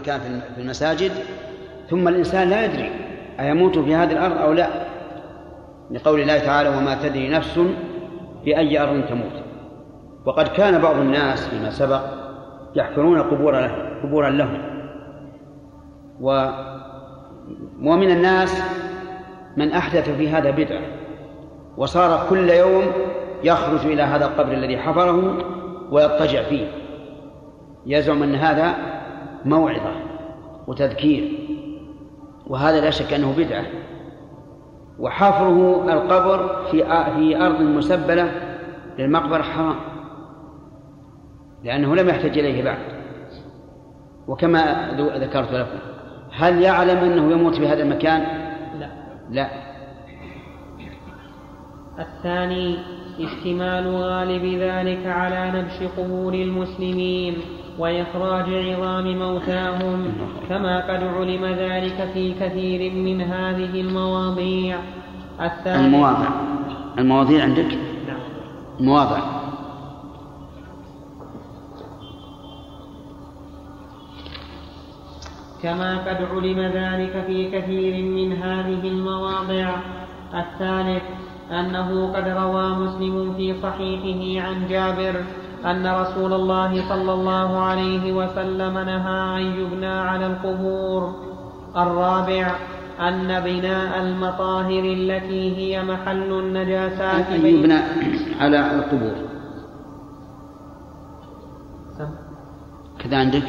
مكان في المساجد ثم الإنسان لا يدري أيموت في هذه الأرض أو لا. لقول الله تعالى وما تدري نفس بأي أرض تموت. وقد كان بعض الناس فيما سبق يحفرون قبور له قبورا لهم. و ومن الناس من أحدث في هذا بدعة وصار كل يوم يخرج إلى هذا القبر الذي حفره ويضطجع فيه. يزعم أن هذا موعظة وتذكير وهذا لا شك أنه بدعة. وحفره القبر في في أرض مسبلة للمقبرة حرام لأنه لم يحتج إليه بعد. وكما ذكرت لكم هل يعلم أنه يموت في هذا المكان؟ لا. لا. الثاني اشتمال غالب ذلك على نبش قبور المسلمين وإخراج عظام موتاهم كما قد علم ذلك في كثير من هذه المواضيع. الثالث المواضع. المواضيع عندك؟ نعم. مواضع كما قد علم ذلك في كثير من هذه المواضع. الثالث أنه قد روى مسلم في صحيحه عن جابر أن رسول الله صلى الله عليه وسلم نهى أن يبنى على القبور. الرابع أن بناء المطاهر التي هي محل النجاسات أن يبنى على القبور. كذا عندك؟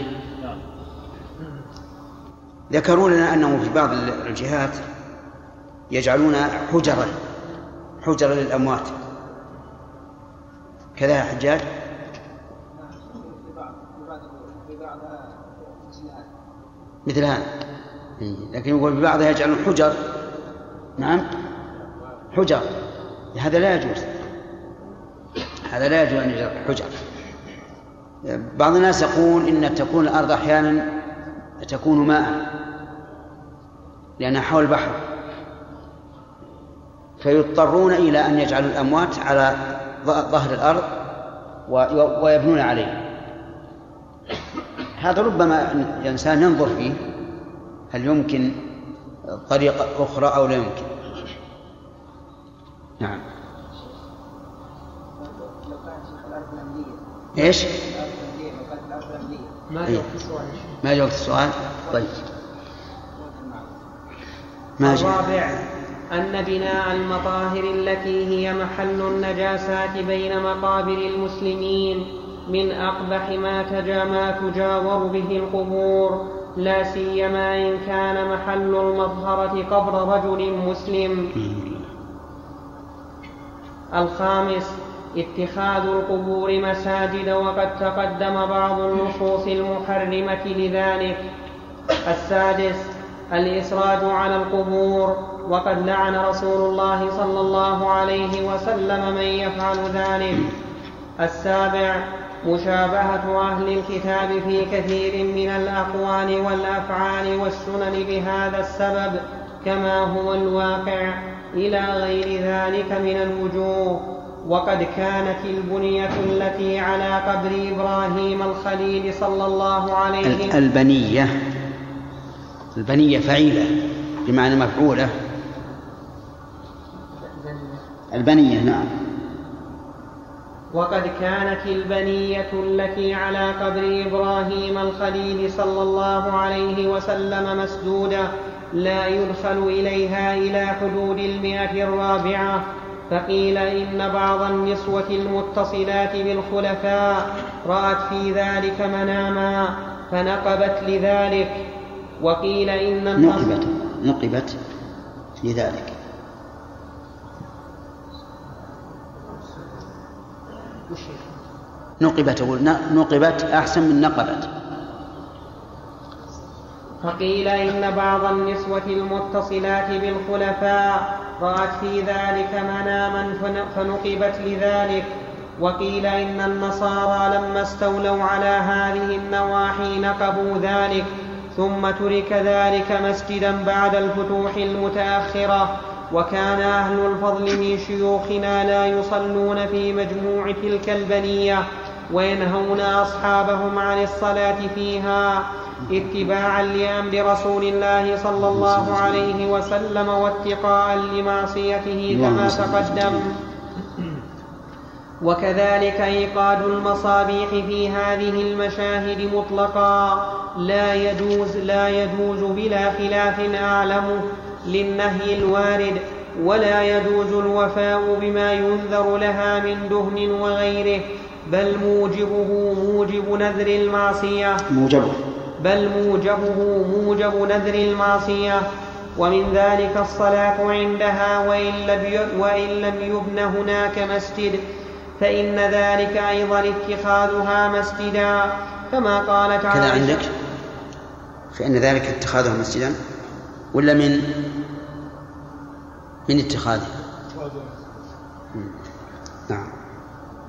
ذكروا لنا أنه في بعض الجهات يجعلون حجرا حجرا للأموات. كذا يا حجاج؟ مثل هذا لكن يقول ببعضها يجعلون حجر. نعم؟ حجر. هذا لا يجوز. هذا لا يجوز أن يجعل حجر. بعض الناس يقول إن تكون الأرض أحيانا تكون ماء لأنها حول البحر. فيضطرون إلى أن يجعلوا الأموات على ظهر الأرض ويبنون عليه. هذا ربما الإنسان ينظر فيه هل يمكن طريقة أخرى أو لا يمكن؟ نعم. إيش؟ ما جاوبت السؤال. ما جاوبت السؤال؟ طيب. ما الرابع أن بناء المطاهر التي هي محل النجاسات بين مقابر المسلمين من أقبح ما ما تجاور به القبور لا سيما إن كان محل المظهرة قبر رجل مسلم. الخامس اتخاذ القبور مساجد وقد تقدم بعض النصوص المحرمة لذلك. السادس الإسراج على القبور. وقد لعن رسول الله صلى الله عليه وسلم من يفعل ذلك. السابع مشابهة أهل الكتاب في كثير من الأقوال والأفعال والسنن بهذا السبب كما هو الواقع إلى غير ذلك من الوجوه. وقد كانت البنية التي على قبر إبراهيم الخليل صلى الله عليه وسلم البنية. البنية فعيلة بمعنى مفعولة. البنية نعم. وقد كانت البنية التي على قبر إبراهيم الخليل صلى الله عليه وسلم مسدودة لا يدخل إليها إلى حدود المئة الرابعة فقيل إن بعض النسوة المتصلات بالخلفاء رأت في ذلك مناما فنقبت لذلك وقيل إن نقبت نقبت لذلك. نقبت أقول نقبت أحسن من نقبت. فقيل إن بعض النسوة المتصلات بالخلفاء رأت في ذلك مناما فنقبت لذلك. وقيل إن النصارى لما استولوا على هذه النواحي نقبوا ذلك ثم ترك ذلك مسجدا بعد الفتوح المتأخرة. وكان أهل الفضل من شيوخنا لا يصلون في مجموع تلك البنية. وينهون أصحابهم عن الصلاة فيها اتباعا لأمر رسول الله صلى الله عليه وسلم واتقاء لمعصيته كما تقدم. وكذلك إيقاد المصابيح في هذه المشاهد مطلقا. لا يجوز لا يجوز بلا خلاف أعلم للنهي الوارد ولا يجوز الوفاء بما ينذر لها من دهن وغيره. بل موجبه موجب نذر المعصية. موجبه بل موجبه موجب نذر المعصية. ومن ذلك الصلاة عندها وإن لم وإن لم يبن هناك مسجد فإن ذلك أيضا اتخاذها مسجدا. كما قالت كذا عندك؟ فإن ذلك اتخاذها مسجدا؟ ولا من من اتخاذه؟ نعم.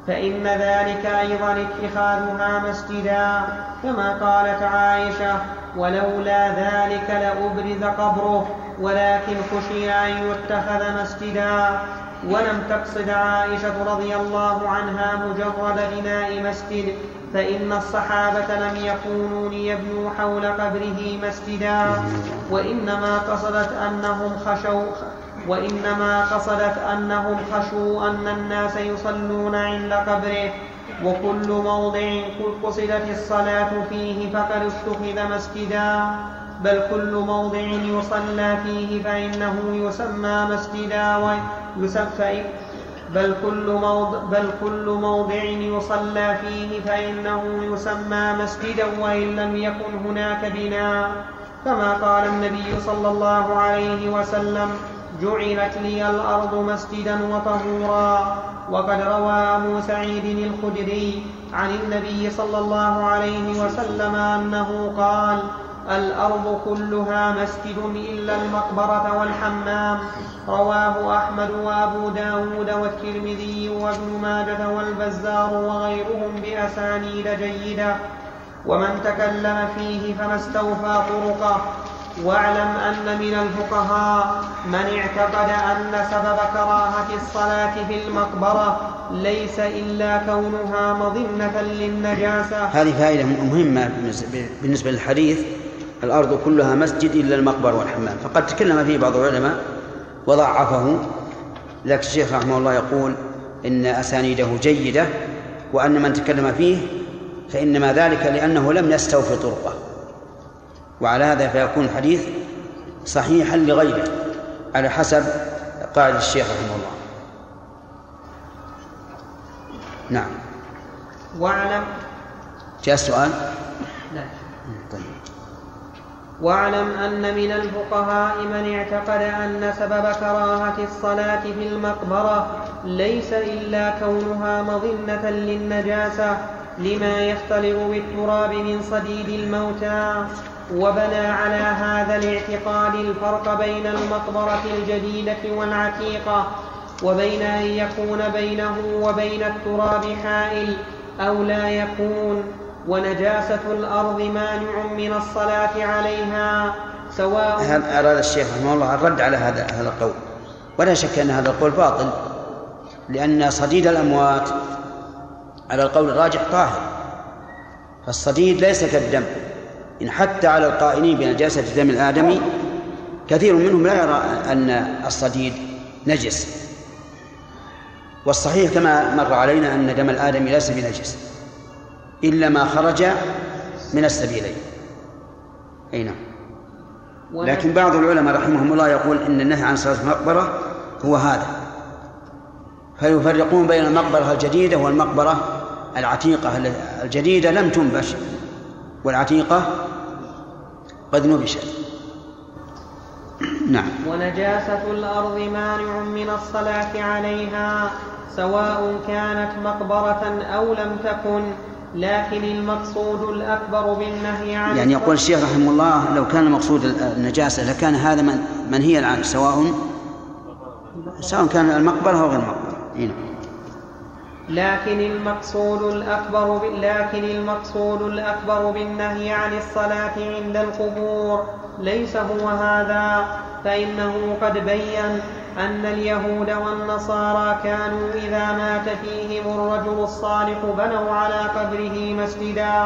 فإن ذلك أيضا اتخاذها مسجدا كما قالت عائشة ولولا ذلك لأبرز قبره ولكن خشي أن يتخذ مسجدا. ولم تقصد عائشة رضي الله عنها مجرد بناء مسجد فإن الصحابة لم يكونوا ليبنوا حول قبره مسجدا. وإنما قصدت أنهم خشوا وإنما قصدت أنهم خشوا أن الناس يصلون عند قبره وكل موضع قصدت الصلاة فيه فقد اتخذ مسجدا بل كل موضع يصلى فيه فإنه يسمى مسجدا ويسمى بل كل موضع بل كل موضع يصلى فيه فإنه يسمى مسجدا وإن لم يكن هناك بناء. كما قال النبي صلى الله عليه وسلم جعلت لي الأرض مسجدا وطهورا. وقد روى أبو سعيد الخدري عن النبي صلى الله عليه وسلم أنه قال الأرض كلها مسجد إلا المقبرة والحمام. رواه أحمد وأبو داود والترمذي وابن ماجة والبزار وغيرهم بأسانيد جيدة. ومن تكلم فيه فما استوفى طرقه. واعلم أن من الفقهاء من اعتقد أن سبب كراهة الصلاة في المقبرة ليس إلا كونها مظنة للنجاسة. هذه فائدة مهمة بالنسبة للحديث الأرض كلها مسجد إلا المقبر والحمام. فقد تكلم فيه بعض العلماء وضعفه. لكن الشيخ رحمه الله يقول إن أسانيده جيدة وأن من تكلم فيه فإنما ذلك لأنه لم يستوفي طرقه. وعلى هذا فيكون الحديث صحيحا لغيره على حسب قاعدة الشيخ رحمه الله. نعم. واعلم. جاء السؤال لا. طيب. واعلم أن من الفقهاء من اعتقد أن سبب كراهة الصلاة في المقبرة ليس إلا كونها مظنة للنجاسة لما يختلط بالتراب من صديد الموتى. وبنى على هذا الاعتقاد الفرق بين المقبرة الجديدة والعتيقة وبين أن يكون بينه وبين التراب حائل أو لا يكون. ونجاسة الأرض مانع من الصلاة عليها سواء أراد الشيخ رحمه الله الرد على هذا هذا القول؟ ولا شك أن هذا القول باطل لأن صديد الأموات على القول الراجح طاهر فالصديد ليس كالدم. إن حتى على القائلين بنجاسة دم الآدمي كثير منهم لا يرى أن الصديد نجس. والصحيح كما مر علينا أن دم الآدمي ليس بنجس إلا ما خرج من السبيلين. أي نعم. لكن بعض العلماء رحمهم الله يقول إن النهي عن صلاة المقبرة هو هذا. فيفرقون بين المقبرة الجديدة والمقبرة العتيقة الجديدة لم تنبش والعتيقة قد نبشت نعم. ونجاسة الأرض مانع من الصلاة عليها سواء كانت مقبرة أو لم تكن لكن المقصود الأكبر بالنهي عن يعني يقول الشيخ رحمه الله لو كان المقصود النجاسة لكان هذا من منهيا عنه سواء سواء كان المقبرة أو غير المقبرة. نعم لكن المقصود الأكبر لكن المقصود الأكبر بالنهي عن الصلاة عند القبور. ليس هو هذا فإنه قد بين أن اليهود والنصارى كانوا إذا مات فيهم الرجل الصالح بنوا على قبره مسجدا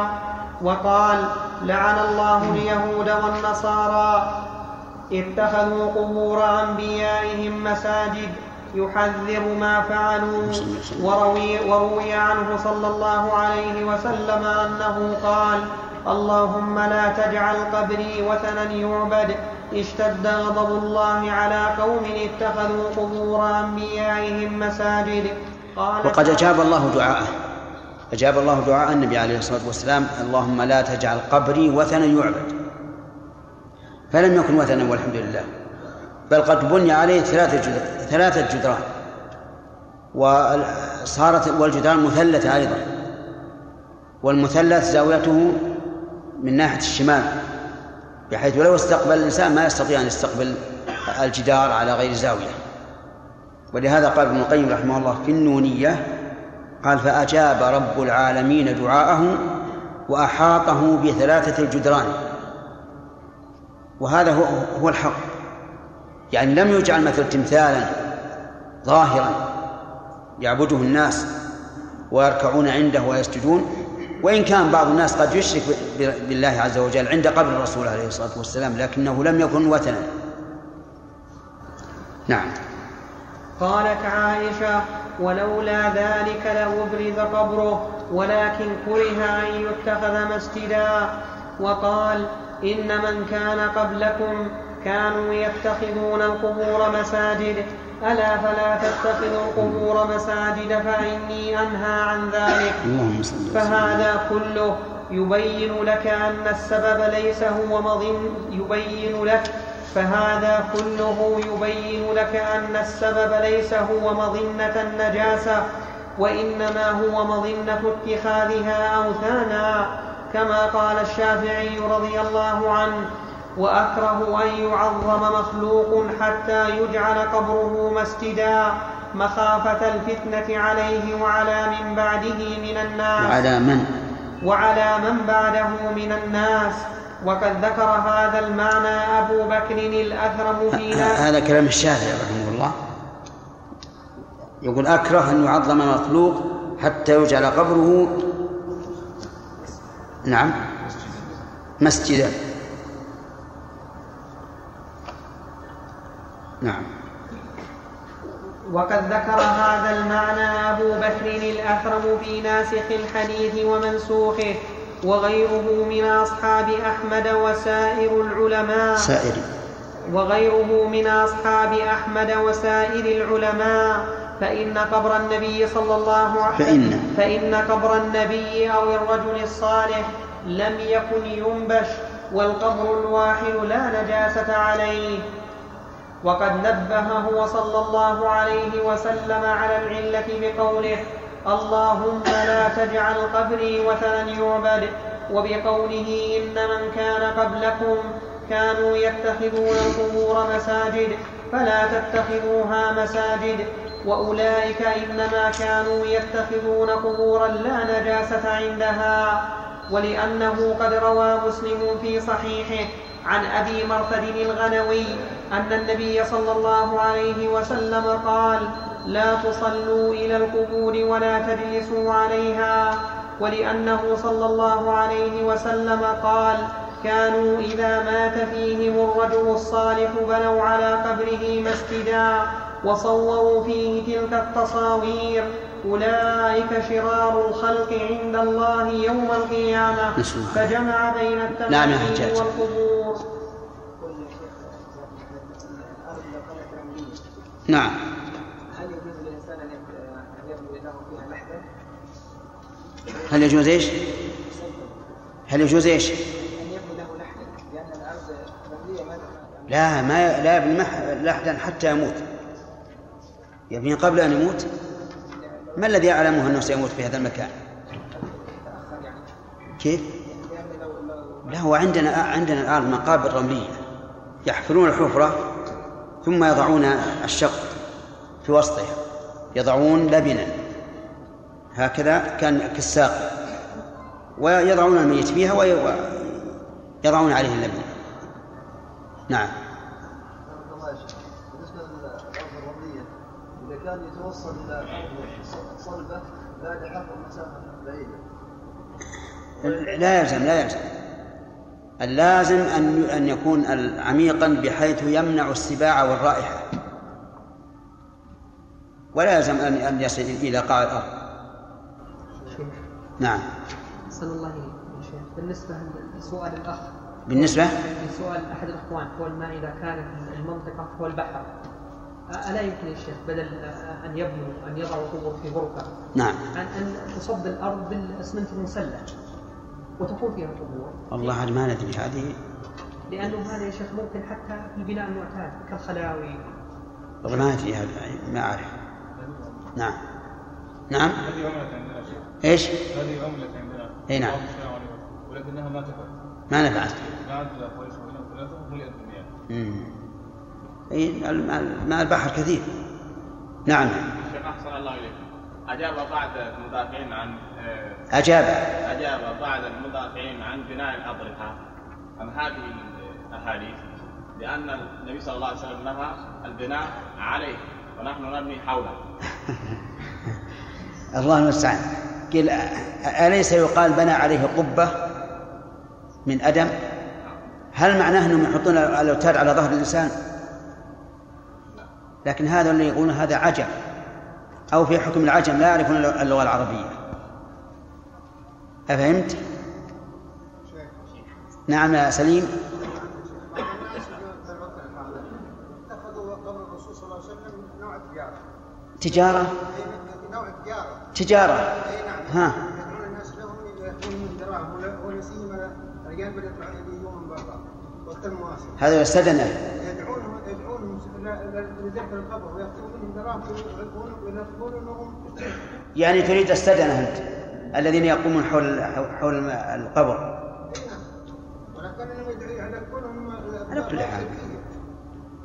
وقال لعن الله اليهود والنصارى اتخذوا قبور أنبيائهم مساجد يحذر ما فعلوا. وروي, وروي عنه صلى الله عليه وسلم أنه قال اللهم لا تجعل قبري وثنا يعبد. اشتد غضب الله على قوم اتخذوا قبور أنبيائهم مساجد. قال وقد أجاب الله دعاءه. أجاب الله دعاء النبي عليه الصلاة والسلام اللهم لا تجعل قبري وثنا يعبد. فلم يكن وثنا والحمد لله. بل قد بني عليه ثلاثة ثلاثة جدران. وصارت والجدران مثلثة أيضا. والمثلث زاويته من ناحية الشمال بحيث لو استقبل الإنسان ما يستطيع أن يستقبل الجدار على غير زاوية. ولهذا قال ابن القيم رحمه الله في النونية قال فأجاب رب العالمين دعاءه وأحاطه بثلاثة جدران. وهذا هو هو الحق. يعني لم يجعل مثل تمثالا ظاهرا يعبده الناس ويركعون عنده ويسجدون وإن كان بعض الناس قد يشرك بالله عز وجل عند قبر الرسول عليه الصلاة والسلام لكنه لم يكن وثنا. نعم. قالت عائشة ولولا ذلك لأبرز قبره ولكن كره أن يتخذ مسجدا. وقال إن من كان قبلكم كانوا يتخذون القبور مساجد. ألا فلا تتخذوا القبور مساجد فإني أنهى عن ذلك. فهذا كله يبين لك أن السبب ليس هو مظن يبين لك فهذا كله يبين لك أن السبب ليس هو مظنة النجاسة وإنما هو مظنة اتخاذها أوثانا. كما قال الشافعي رضي الله عنه وأكره أن يعظم مخلوق حتى يجعل قبره مسجدا مخافة الفتنة عليه وعلى من بعده من الناس. وعلى من؟ وعلى من بعده من الناس. وقد ذكر هذا المعنى أبو بكر الأثرم في هذا كلام الشافعي رحمه الله. يقول أكره أن يعظم مخلوق حتى يجعل قبره نعم مسجدا. نعم. وقد ذكر هذا المعنى أبو بكر الأثرم في ناسخ الحديث ومنسوخه وغيره من أصحاب أحمد وسائر العلماء. سائر. وغيره من أصحاب أحمد وسائر العلماء. فإن قبر النبي صلى الله عليه فإن. فإن قبر النبي أو الرجل الصالح لم يكن ينبش والقبر الواحد لا نجاسة عليه. وقد نبه صلى الله عليه وسلم على العلة بقوله اللهم لا تجعل قبري وثنا يعبد. وبقوله إن من كان قبلكم كانوا يتخذون القبور مساجد فلا تتخذوها مساجد. وأولئك إنما كانوا يتخذون قبورا لا نجاسة عندها. ولأنه قد روى مسلم في صحيحه عن أبي مرثد الغنوي أن النبي صلى الله عليه وسلم قال لا تصلوا إلى القبور ولا تجلسوا عليها. ولأنه صلى الله عليه وسلم قال كانوا إذا مات فيهم الرجل الصالح بنوا على قبره مسجدا وصوروا فيه تلك التصاوير أولئك شرار الخلق عند الله يوم القيامة فجمع بين نعم التماثيل والقبور. نعم. هل يجوز للإنسان أن يبني له فيها لحدا؟ هل يجوز إيش؟ هل يجوز إيش؟ أن يبني له لحدا لأن الأرض مبنية ما لا ما لا يبني لحدا حتى يموت. يبني قبل أن يموت؟ ما الذي يعلمه أنه سيموت في هذا المكان؟ كيف؟ لا هو عندنا عندنا الآن مقابر رملية يحفرون الحفرة ثم يضعون الشق في وسطها يضعون لبنا هكذا كان كالساق ويضعون الميت فيها ويضعون عليه اللبن نعم. كان يتوصل إلى أرض بعد حفر مسافه بعيدة. لا يلزم لا يلزم. اللازم أن أن يكون عميقا بحيث يمنع السباع والرائحة. ولا يلزم أن أن يصل إلى قاع الأرض. نعم. أحسن الله يا شيخ. بالنسبة لسؤال الأخ. بالنسبة؟ لسؤال أحد الإخوان حول ما إذا كانت المنطقة هو البحر. ألا يمكن يا شيخ بدل أن يبنوا أن يضعوا قبور في غرفة؟ نعم. أن أن تصب الأرض بالأسمنت المسلح وتكون فيها قبور. والله ما ندري. هذه لأنه هذا يا شيخ ممكن حتى في البناء المعتاد كالخلاوي. والله ما ادري هذا ما أعرف. نعم. نعم؟ هذه عملة عندنا شيخ. إيش؟ هذه عملة عندنا. أي نعم. ولكنها ما تفعل. ما نفعت. قعدت ماء البحر كثير. نعم. شيخ أحسن الله إليك. أجاب بعض المدافعين عن آه، أجاب. أجاب بعض المدافعين عن بناء الأضرحة. عن هذه الأحاديث؟ لأن النبي صلى الله عليه وسلم نهى البناء عليه ونحن نبني حوله. الله المستعان. قيل أليس يقال بنى عليه قبة من أدم؟ هل معناه أنهم يحطون الأوتاد على ظهر الإنسان؟ لكن هذا اللي يقولون هذا عجم أو في حكم العجم لا يعرفون اللغة العربية. أفهمت؟ نعم يا سليم. اي نعم ها. هذا يدعونهم القبر منهم دراهم ويقولون يعني تريد السدنه أنت الذين يقومون حول حول القبر. ولكن انهم يدعون على على كل حال.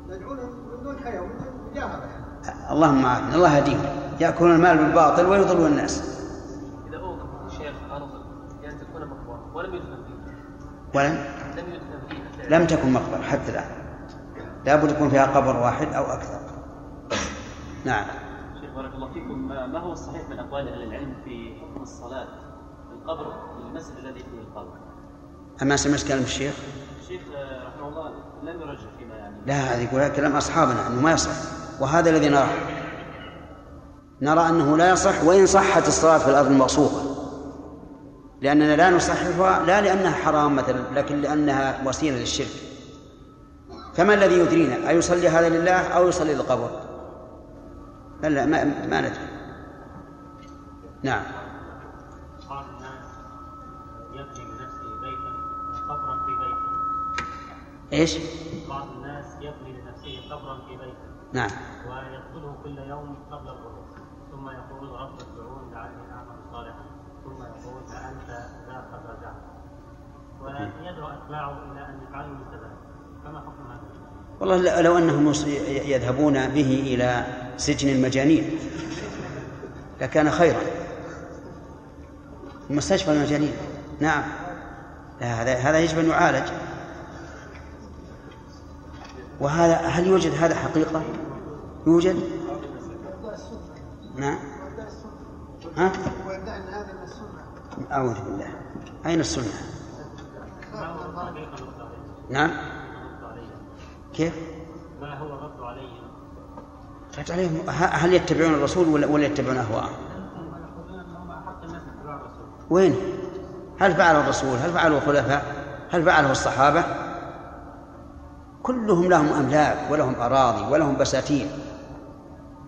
يدعونهم من دون حياه ومن دون مجاهره يعني اللهم عافنا الله يهديهم. يأكلون المال بالباطل ويضلون الناس. إذا أوقف شيخ أرض لأن تكون مقبرة ولم يدفن فيها ولم لم يدفن فيها لم تكن مقبرة حتى الآن. لابد يكون فيها قبر واحد أو أكثر. نعم. شيخ بارك الله فيكم ما هو الصحيح من أقوال أهل العلم في حكم الصلاة؟ في القبر للمسجد الذي فيه القبر. أما سمعت كلام الشيخ؟ الشيخ آه، رحمه الله لم يرجح فيما يعني. لا هذا يقول كلام أصحابنا أنه ما يصح. وهذا الذي نراه. نرى أنه لا يصح وإن صحت الصلاة في الأرض المغصوبة لأننا لا نصححها لا لأنها حرام مثلا لكن لأنها وسيلة للشرك. فما الذي يدرينا؟ أيصلي هذا لله أو يصلي للقبر؟ لا لا ما, ما ندري. نعم. يبني لنفسه بيتا قبرا في بيته. إيش؟ بعض الناس يبني لنفسه قبرا في بيته. نعم. ويدخله كل يوم قبل الغروب ثم يقول رب ارجعون لعلي أعمل صالحا. ثم يقول فانت ذا قد رجعت ويدعو أتباعه إلى أن يفعلوا والله لو أنهم يذهبون به إلى سجن المجانين لكان خيرا مستشفى المجانين نعم هذا هذا يجب أن يعالج وهذا هل يوجد هذا حقيقة؟ يوجد؟ نعم ها؟ أعوذ بالله أين السنة؟ نعم كيف؟ ما هو الرد عليهم؟ رد عليهم ه- هل يتبعون الرسول ولا ولا يتبعون أهواءهم؟ هم يقولون انهم احق الناس اتباع الرسول وين؟ هل فعله الرسول؟ هل فعله الخلفاء؟ هل فعله الصحابة؟ كلهم لهم أملاك ولهم أراضي ولهم بساتين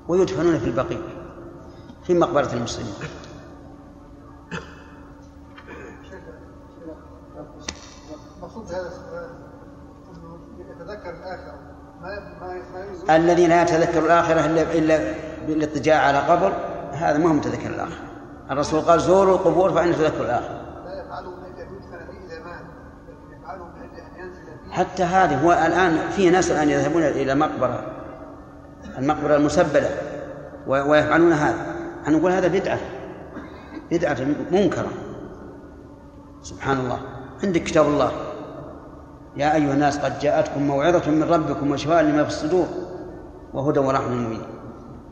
ويدفنون في البقيع في مقبرة المسلمين المقصود هذا السؤال انه يتذكر الاخره ما ما ما يلزم الذي لا يتذكر الآخرة إلا إلا بالاضطجاع على قبر هذا ما هو متذكر الآخرة الرسول قال زوروا القبور فإن تذكر الآخرة. حتى هذه هو الآن في ناس الآن يذهبون إلى مقبرة المقبرة المسبلة ويفعلون هذا. أنا نقول هذا بدعة بدعة منكرة. سبحان الله. عندك كتاب الله. يا أيها الناس قد جاءتكم موعظة من ربكم وشفاء لما في الصدور وهدى ورحمة للمؤمنين.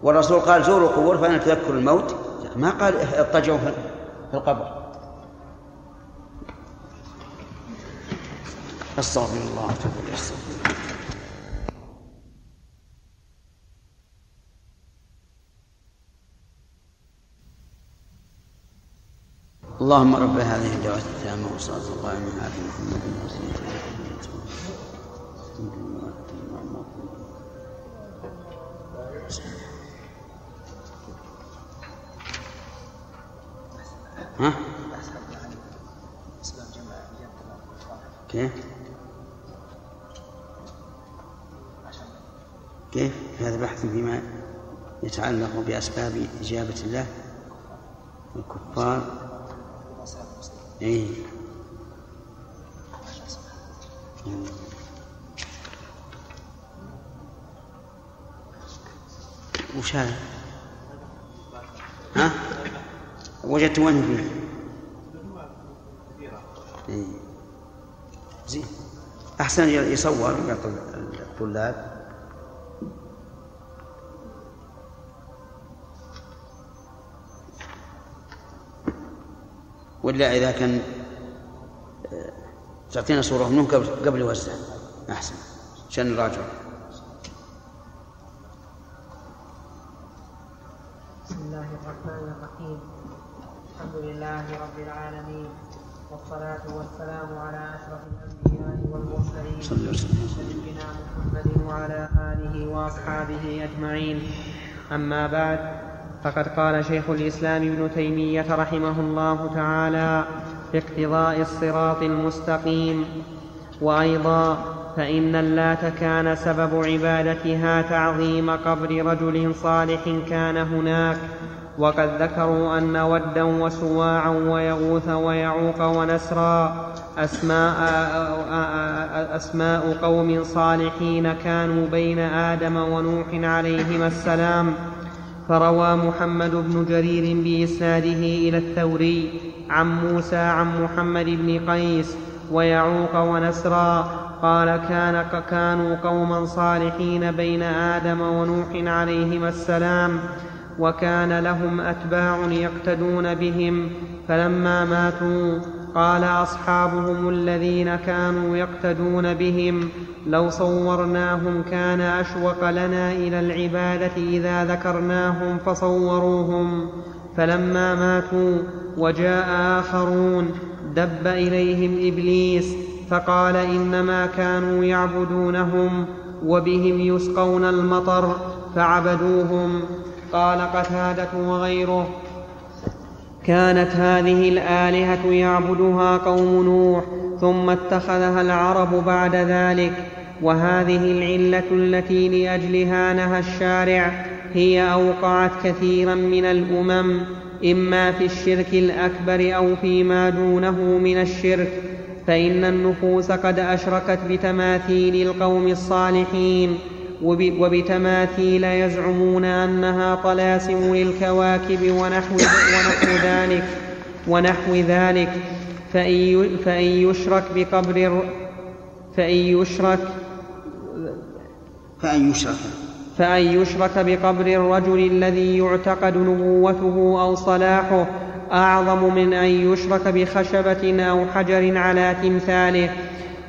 والرسول قال زوروا القبور فإن تذكروا الموت. ما قال اضطجعوا في القبر. أستغفر الله وأتوب إليه. الله اللهم رب هذه الدعوة التامة والصلاة القائمة على محمد وسلم. ها؟ كيف؟ كيف؟ هذا بحث فيما يتعلق بأسباب إجابة الله الكفار إيه وش هذا؟ ها؟ وجدت وين فيه؟ إيه. زين أحسن يصور يعطي الطلاب ولا إذا كان آه، تعطينا صورة منه قبل قبل يوزع أحسن. عشان نراجع بسم الله الرحمن الرحيم. الحمد لله رب العالمين والصلاة والسلام على أشرف الأنبياء والمرسلين صلى الله عليه وسلم. نبينا محمد وعلى آله وأصحابه أجمعين. أما بعد فقد قال شيخ الإسلام ابن تيمية رحمه الله تعالى في اقتضاء الصراط المستقيم. وأيضا فإن اللات كان سبب عبادتها تعظيم قبر رجل صالح كان هناك. وقد ذكروا أن ودا وسواعا ويغوث ويعوق ونسرا. أسماء, أسماء قوم صالحين كانوا بين آدم ونوح عليهما السلام. فروى محمد بن جرير بإسناده إلى الثوري عن موسى عن محمد بن قيس ويعوق ونسرا قال كان كانوا قوما صالحين بين آدم ونوح عليهما السلام وكان لهم أتباع يقتدون بهم فلما ماتوا قال أصحابهم الذين كانوا يقتدون بهم لو صورناهم كان أشوق لنا إلى العبادة إذا ذكرناهم فصوروهم. فلما ماتوا وجاء آخرون دب إليهم إبليس فقال إنما كانوا يعبدونهم وبهم يسقون المطر فعبدوهم. قال قتادة وغيره كانت هذه الآلهة يعبدها قوم نوح ثم اتخذها العرب بعد ذلك. وهذه العلة التي لأجلها نهى الشارع هي أوقعت كثيرا من الأمم إما في الشرك الأكبر أو فيما دونه من الشرك. فإن النفوس قد أشركت بتماثيل القوم الصالحين. وبتماثيل يزعمون أنها طلاسم للكواكب ونحو, ونحو ذلك ونحو ذلك. فإن, فإن يشرك بقبر فإن يشرك فأن يشرك. فأن يشرك بقبر الرجل الذي يعتقد نبوته أو صلاحه أعظم من أن يشرك بخشبة أو حجر على تمثاله.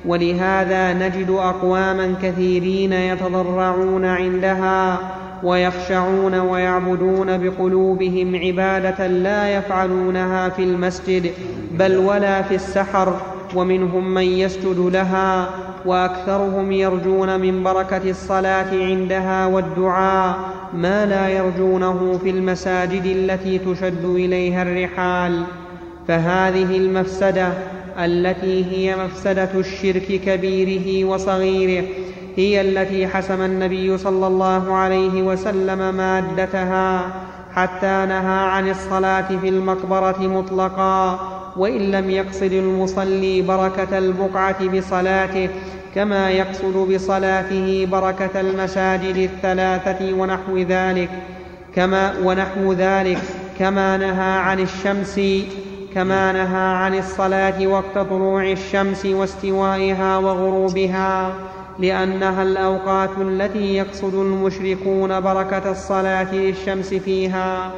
ولهذا نجد أقواما كثيرين يتضرعون عندها ويخشعون ويعبدون بقلوبهم عبادة لا يفعلونها في المسجد بل ولا في السحر ومنهم من يسجد لها وأكثرهم يرجون من بركة الصلاة عندها والدعاء ما لا يرجونه في المساجد التي تشد إليها الرحال. فهذه المفسدة التي هي مفسدة الشرك كبيره وصغيره هي التي حسم النبي صلى الله عليه وسلم مادتها حتى نهى عن الصلاة في المقبرة مطلقا وإن لم يقصد المصلي بركة البقعة بصلاته كما يقصد بصلاته بركة المساجد الثلاثة ونحو ذلك كما ونحو ذلك كما نهى عن الشمس كما نهى عن الصلاة وقت طلوع الشمس واستوائها وغروبها لأنها الأوقات التي يقصد المشركون بركة الصلاة للشمس فيها.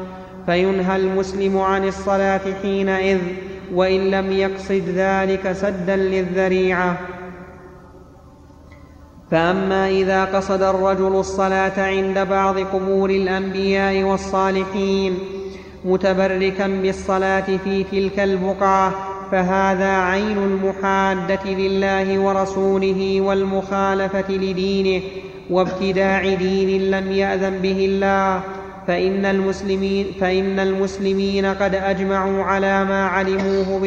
فينهى المسلم عن الصلاة حينئذ وإن لم يقصد ذلك سدا للذريعة. فأما إذا قصد الرجل الصلاة عند بعض قبور الأنبياء والصالحين متبركا بالصلاة في تلك البقعة فهذا عين المحادة لله ورسوله والمخالفة لدينه وابتداع دين لم يأذن به الله. فإن المسلمين, فإن المسلمين قد أجمعوا على ما علموه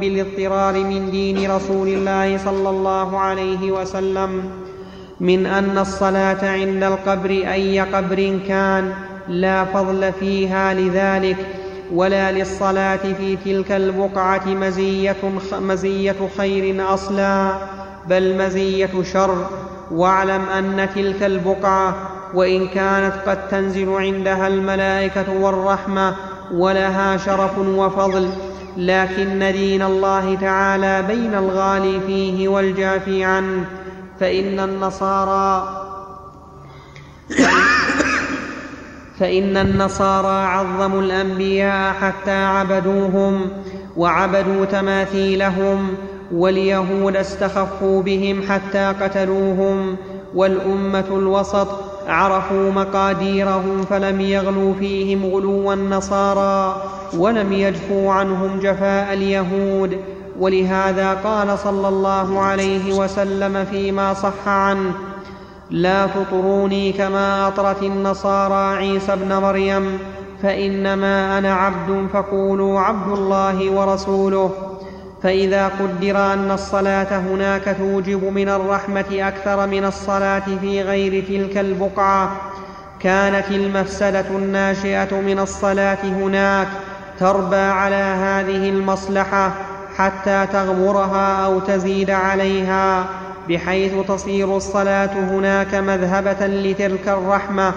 بالاضطرار من دين رسول الله صلى الله عليه وسلم من أن الصلاة عند القبر أي قبر كان لا فضل فيها لذلك ولا للصلاة في تلك البقعة مزية, مزية خير أصلا بل مزية شر. واعلم أن تلك البقعة وإن كانت قد تنزل عندها الملائكة والرحمة ولها شرف وفضل لكن دين الله تعالى بين الغالي فيه والجافي عنه فإن النصارى فإن النصارى عظموا الأنبياء حتى عبدوهم وعبدوا تماثيلهم واليهود استخفوا بهم حتى قتلوهم والأمة الوسط عرفوا مقاديرهم فلم يغلوا فيهم غلو النصارى ولم يجفوا عنهم جفاء اليهود ولهذا قال صلى الله عليه وسلم فيما صح عنه لا تطروني كما أطرت النصارى عيسى ابن مريم فإنما أنا عبد فقولوا عبد الله ورسوله. فإذا قدر أن الصلاة هناك توجب من الرحمة أكثر من الصلاة في غير تلك البقعة. كانت المفسدة الناشئة من الصلاة هناك تربى على هذه المصلحة حتى تغمرها أو تزيد عليها. بحيث تصير الصلاة هناك مذهبة لتلك الرحمة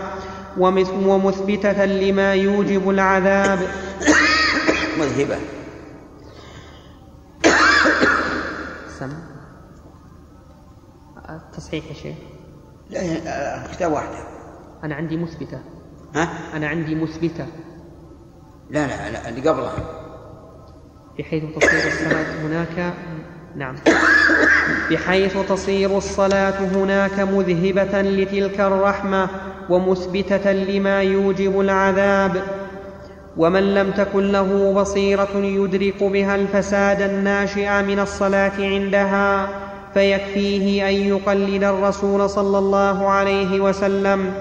ومثبتة لما يوجب العذاب. مذهبة. سم. التصحيح يا شيخ. لا كتاب واحدة. أنا عندي مثبتة. ها؟ أنا عندي مثبتة. لا لا لا اللي قبلها. بحيث تصير الصلاة هناك نعم. بحيث تصير الصلاة هناك مذهبة لتلك الرحمة ومثبتة لما يوجب العذاب. ومن لم تكن له بصيرة يدرك بها الفساد الناشئ من الصلاة عندها فيكفيه أن يقلد الرسول صلى الله عليه وسلم.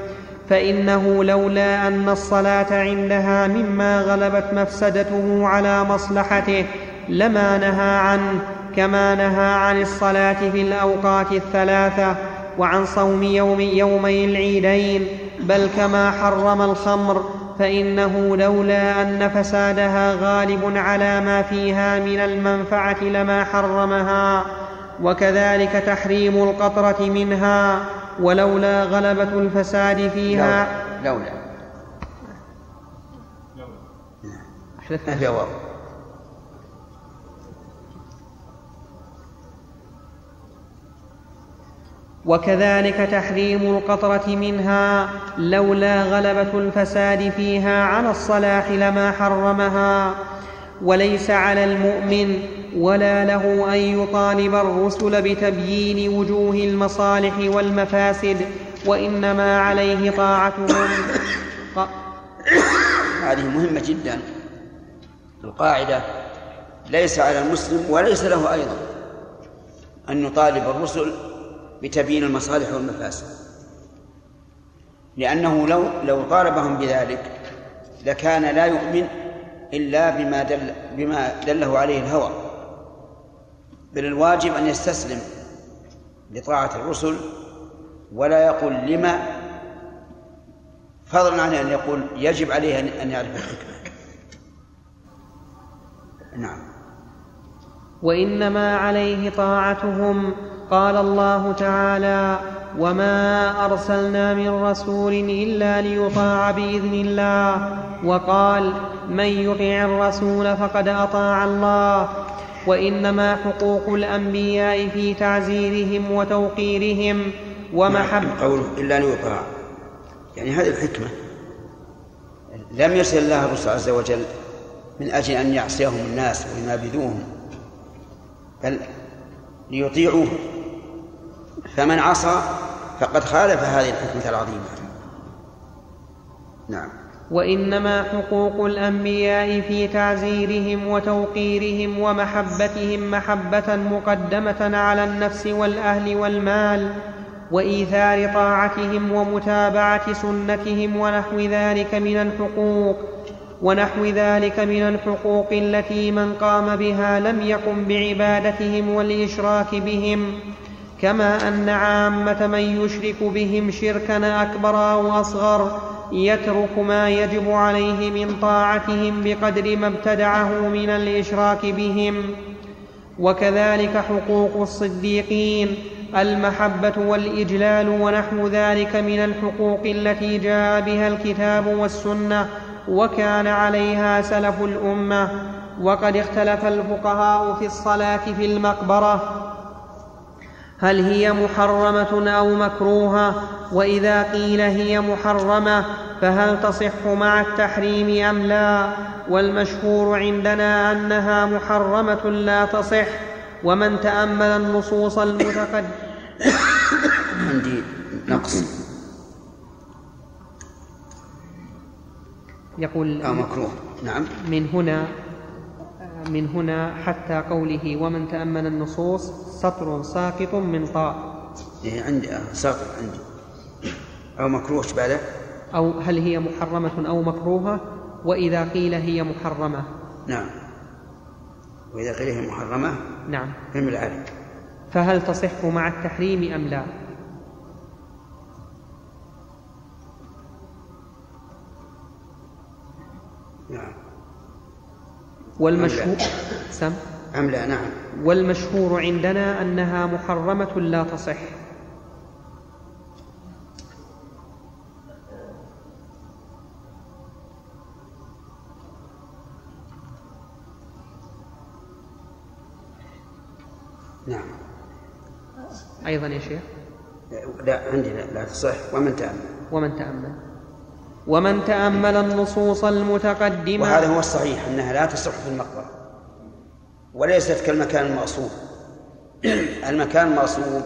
فإنه لولا أن الصلاة عندها مما غلبت مفسدته على مصلحته لما نهى عنه كما نهى عن الصلاة في الأوقات الثلاثة وعن صوم يوم يومي العيدين بل كما حرم الخمر فإنه لولا أن فسادها غالب على ما فيها من المنفعة لما حرمها وكذلك تحريم القطرة منها ولولا غلبة الفساد فيها. لولا لولا. جواب وكذلك تحريم القطرة منها لولا غلبة الفساد فيها على الصلاح لما حرمها. وليس على المؤمن ولا له أن يطالب الرسل بتبيين وجوه المصالح والمفاسد وإنما عليه طاعتهم. هذه مهمة جدا. القاعدة ليس على المسلم وليس له أيضا أن يطالب الرسل بتبيين المصالح والمفاسد. لأنه لو لو طالبهم بذلك لكان لا يؤمن إلا بما دل بما دله عليه الهوى. بل الواجب أن يستسلم لطاعة الرسل ولا يقول لما فضلا عن أن يقول يجب عليه أن يعرف الحكمة. نعم. وإنما عليه طاعتهم قال الله تعالى وما ارسلنا من رسول الا ليطاع باذن الله وقال من يطع الرسول فقد اطاع الله وانما حقوق الانبياء في تعزيرهم وتوقيرهم ومحبه قوله الا ليطاع يعني هذه الحكمة. لم يرسل الله الرسول عز وجل من أجل أن يعصيهم الناس وينابذوهم بل ليطيعوه فمن عصى فقد خالف هذه الحكمة العظيمة. نعم. وإنما حقوق الأنبياء في تعزيرهم وتوقيرهم ومحبتهم محبة مقدمة على النفس والأهل والمال وإيثار طاعتهم ومتابعة سنتهم ونحو ذلك من الحقوق ونحو ذلك من الحقوق التي من قام بها لم يقم بعبادتهم والإشراك بهم. كما أن عامة من يشرك بهم شركا أكبر أو أصغر يترك ما يجب عليه من طاعتهم بقدر ما ابتدعه من الإشراك بهم. وكذلك حقوق الصديقين المحبة والإجلال ونحو ذلك من الحقوق التي جاء بها الكتاب والسنة وكان عليها سلف الأمة. وقد اختلف الفقهاء في الصلاة في المقبرة هل هي محرمة أو مكروهة؟ وإذا قيل هي محرمة فهل تصح مع التحريم أم لا؟ والمشهور عندنا أنها محرمة لا تصح. ومن تأمل النصوص المتقدمه عندي نقص. يقول أو مكروه. نعم. من هنا من هنا حتى قوله ومن تأمل النصوص سطر ساقط من طاء. إيه عندي آه، ساقط عندي. أو مكروه بعده؟ أو هل هي محرمة أو مكروهة؟ وإذا قيل هي محرمة. نعم. وإذا قيل هي محرمة؟ نعم. فهم العالم. فهل تصح مع التحريم أم لا نعم والمشهور سم. أم لا؟ نعم. والمشهور عندنا أنها محرمة لا تصح. نعم. أيضا يا شيخ. لا عندي لا, لا تصح. ومن تأمل؟ ومن تأمل. ومن تأمل النصوص المتقدمة وهذا هو الصحيح أنها لا تصح في المقبرة وليست كالمكان المغصوب. المكان المغصوب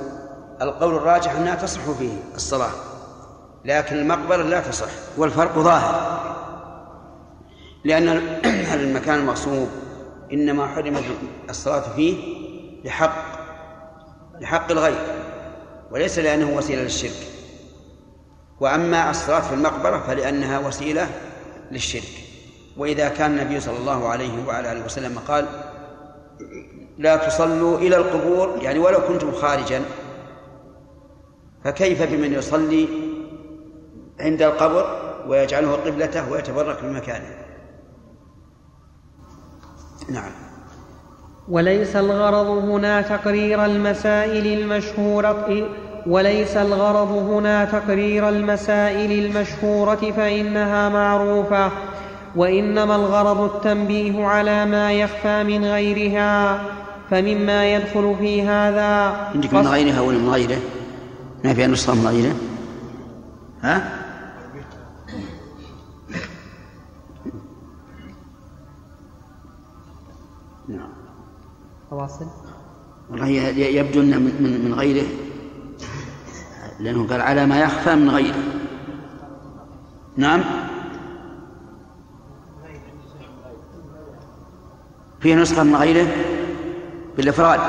القول الراجح أنها تصح فيه الصلاة لكن المقبرة لا تصح. والفرق ظاهر. لأن المكان المغصوب إنما حرمت الصلاة فيه لحق لحق الغير وليس لأنه وسيلة للشرك. وأما الصلاة في المقبرة فلأنها وسيلة للشرك. وإذا كان النبي صلى الله عليه وعلى آله وسلم قال لا تصلوا إلى القبور يعني ولو كنتم خارجا فكيف بمن يصلي عند القبر ويجعله قبلته ويتبرك بمكانه نعم. وليس الغرض هنا تقرير المسائل المشهورة وليس الغرض هنا تقرير المسائل المشهورة فإنها معروفة وإنما الغرض التنبيه على ما يخفى من غيرها فمما يدخل في هذا عندك من غيرها ولا من غيره؟ ما فيها نسخة من غيره؟ ها؟ نعم فواصل والله يبدو أن من, من غيره لأنه قال على ما يخفى من غيره نعم؟ في نسخة من غيره؟ بالإفراد.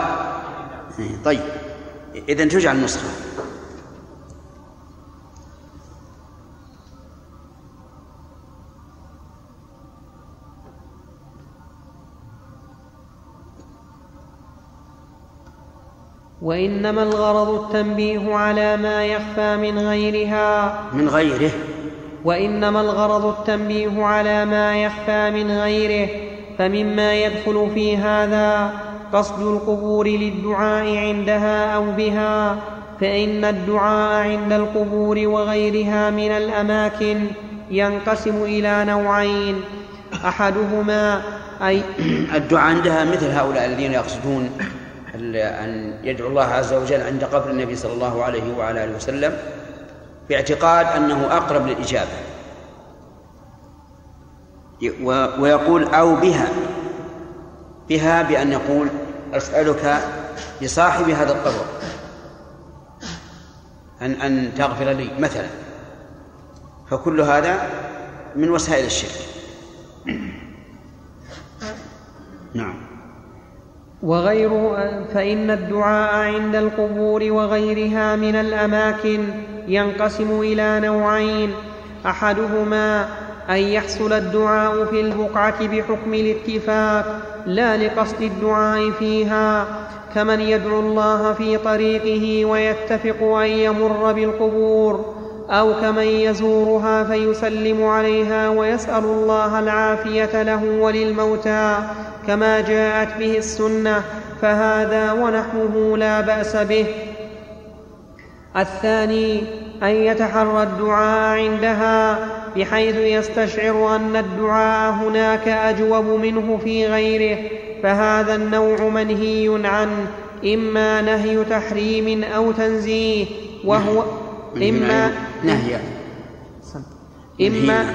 إيه، طيب. إذا تجعل نسخة وإنما الغرض التنبيه على ما يخفى من غيرها. من غيره. وإنما الغرض التنبيه على ما يخفى من غيره فمما يدخل في هذا قصد القبور للدعاء عندها أو بها فإن الدعاء عند القبور وغيرها من الأماكن ينقسم إلى نوعين. أحدهما أي الدعاء عندها مثل هؤلاء الذين يقصدون أن يدعو الله عز وجل عند قبر النبي صلى الله عليه وعلى آله وسلم باعتقاد أنه أقرب للإجابة. ويقول أو بها بها بأن يقول أسألك بصاحب هذا القبر أن أن تغفر لي مثلا. فكل هذا من وسائل الشرك. نعم. وغير فإن الدعاء عند القبور وغيرها من الأماكن ينقسم إلى نوعين. أحدهما أن يحصل الدعاء في البقعة بحكم الاتفاق لا لقصد الدعاء فيها كمن يدعو الله في طريقه ويتفق أن يمر بالقبور. أو كمن يزورها فيسلم عليها ويسأل الله العافية له وللموتى كما جاءت به السنة فهذا ونحوه لا بأس به. الثاني أن يتحرى الدعاء عندها بحيث يستشعر أن الدعاء هناك أجوب منه في غيره فهذا النوع منهي عنه إما نهي تحريم أو تنزيه وهو إما نهي. إما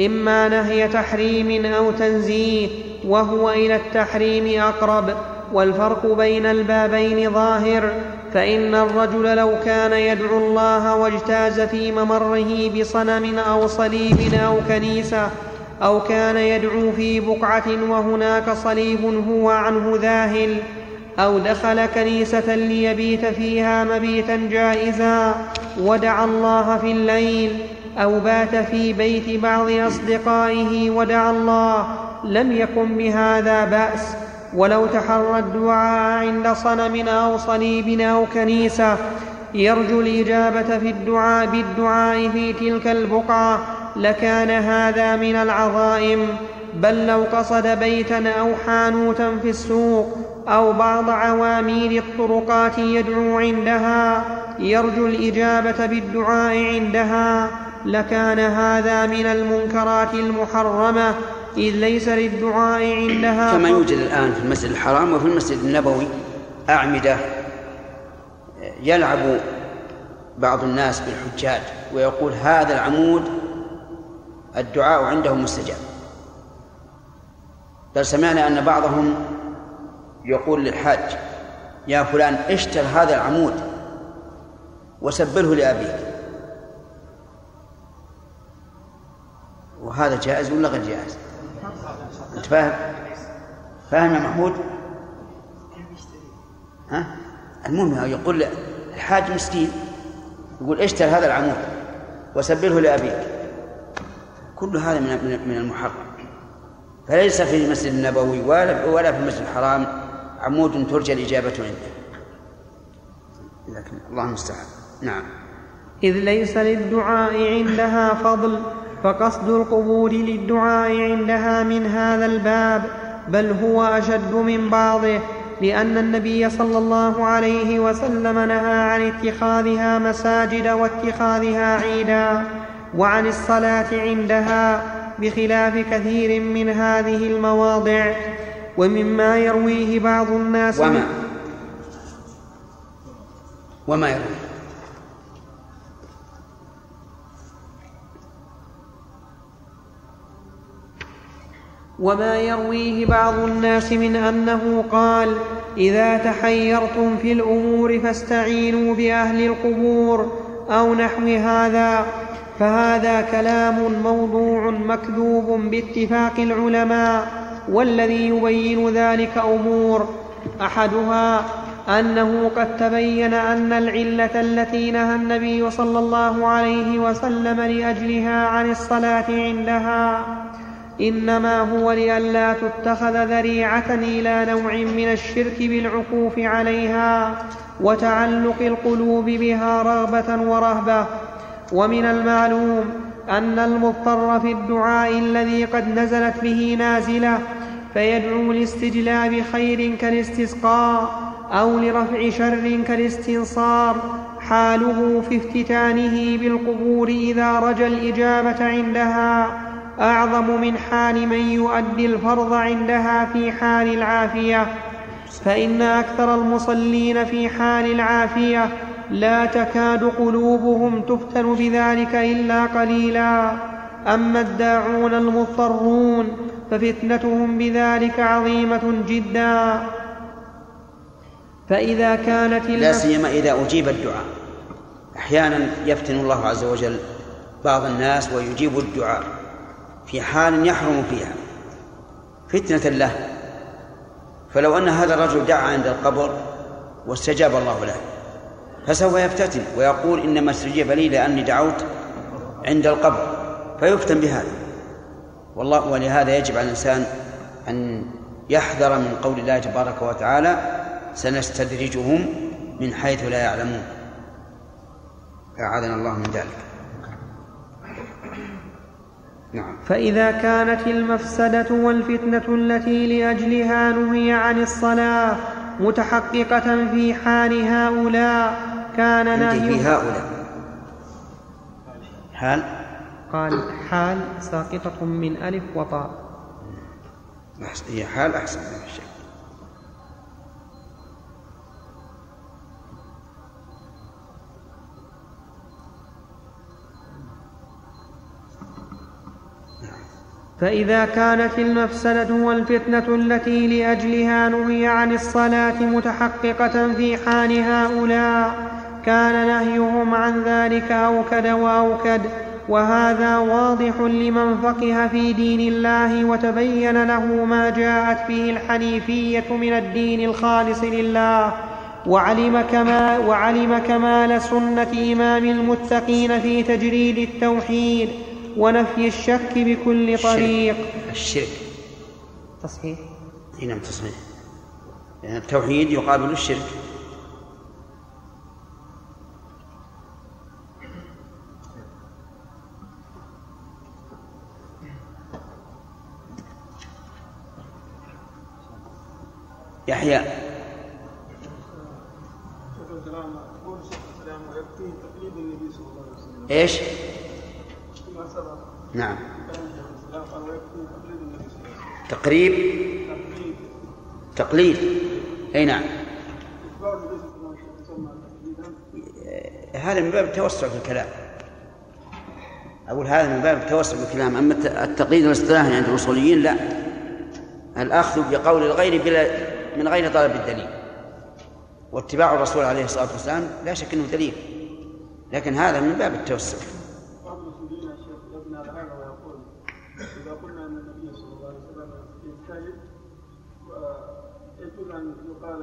إما نهي تحريم أو تنزيه وهو إلى التحريم أقرب والفرق بين البابين ظاهر. فإن الرجل لو كان يدعو الله واجتاز في ممره بصنم أو صليب أو كنيسة أو كان يدعو في بقعة وهناك صليب هو عنه ذاهل أو دخل كنيسة ليبيت فيها مبيتا جائزا ودعا الله في الليل أو بات في بيت بعض أصدقائه ودعا الله. لم يكن بهذا بأس. ولو تحرى الدعاء عند صنم أو صليب أو كنيسة. يرجو الإجابة في الدعاء بالدعاء في تلك البقعة. لكان هذا من العظائم. بل لو قصد بيتا أو حانوتا في السوق. أو بعض عواميد الطرقات يدعو عندها يرجو الإجابة بالدعاء عندها. لكان هذا من المنكرات المحرمة إذ ليس للدعاء عندها كما يوجد الآن في المسجد الحرام وفي المسجد النبوي أعمدة يلعب بعض الناس بالحجاج ويقول هذا العمود الدعاء عنده مستجاب. بل سمعنا أن بعضهم يقول للحاج يا فلان اشتر هذا العمود وسبله لأبيك وهذا جائز ولا غير جائز؟ أنت فاهم؟ فاهم يا محمود؟ ها؟ المهم يقول الحاج مسكين يقول اشتر هذا العمود وسبله لأبيك كل هذا من من المحرم فليس في المسجد النبوي ولا ولا في المسجد الحرام عمود ترجى الإجابة عنده. لكن الله المستعان. نعم. إذ ليس للدعاء عندها فضل فقصد القبور للدعاء عندها من هذا الباب بل هو أشد من بعضه لأن النبي صلى الله عليه وسلم نهى عن اتخاذها مساجد واتخاذها عيدا وعن الصلاة عندها بخلاف كثير من هذه المواضع. ومما يرويه بعض الناس وما؟ وما يرويه؟ وما يرويه بعض الناس من أنه قال إذا تحيرتم في الأمور فاستعينوا بأهل القبور أو نحو هذا فهذا كلام موضوع مكذوب باتفاق العلماء. والذي يبين ذلك أمور. أحدها أنه قد تبين أن العلة التي نهى النبي صلى الله عليه وسلم لأجلها عن الصلاة عندها إنما هو لئلا تتخذ ذريعة إلى نوع من الشرك بالعكوف عليها وتعلق القلوب بها رغبة ورهبة. ومن المعلوم أن المضطر في الدعاء الذي قد نزلت به نازلة فيدعو لاستجلاب خير كالاستسقاء أو لرفع شر كالاستنصار. حاله في افتتانه بالقبور إذا رجا الإجابة عندها. أعظم من حال من يؤدي الفرض عندها في حال العافية. فإن أكثر المصلين في حال العافية لا تكاد قلوبهم تفتن بذلك إلا قليلا. أما الداعون المضطرون ففتنتهم بذلك عظيمة جدا. فإذا كانت لا سيما إذا أجيب الدعاء. أحيانا يفتن الله عز وجل بعض الناس ويجيب الدعاء في حال يحرم فيها. فتنة له. فلو أن هذا الرجل دعا عند القبر واستجاب الله له فسوف يفتتن ويقول إنما استجيب لي لأني دعوت عند القبر فيفتن بهذا. والله ولهذا يجب على الإنسان أن يحذر من قول الله تبارك وتعالى سنستدرجهم من حيث لا يعلمون. أعاذنا الله من ذلك. نعم. فإذا كانت المفسدة والفتنة التي لأجلها نهي عن الصلاة متحققة في حال هؤلاء كان عندي في نهي هؤلاء. حال؟ قال حال ساقطة من ألف وطاء. هي حال أحسن. ما في شك فإذا كانت المفسدة والفتنة التي لأجلها نهي عن الصلاة متحققة في حال هؤلاء كان نهيهم عن ذلك أوكد وأوكد وهذا واضح لمن فقه في دين الله وتبين له ما جاءت به الحنيفية من الدين الخالص لله وعلم كمال, وعلم كمال سنة إمام المتقين في تجريد التوحيد ونفي الشك بكل طريق. الشرك. تصحيح. نعم تصحيح. لأن التوحيد يقابل الشرك يحيى قول شيخ الاسلام ويكفيه تقليد النبي صلى الله عليه وسلم إيش؟ فيما سبق نعم كان شيخ الاسلام قال ويكفيه تقليد النبي صلى الله عليه وسلم تقريب تقليد تقليد اي نعم اتباع النبي صلى الله عليه وسلم يسمى تقليدا هذا من باب التوسع في الكلام. أقول هذا من باب التوسع في الكلام. الت- التقليد الاصطلاحي عند الأصوليين لا. الأخذ بقول الغير بلا من غير طلب الدليل. واتباع الرسول عليه الصلاة والسلام لا شك أنه دليل. لكن هذا من باب التوسع إذا قلنا أن النبي صلى الله عليه وسلم أن يقال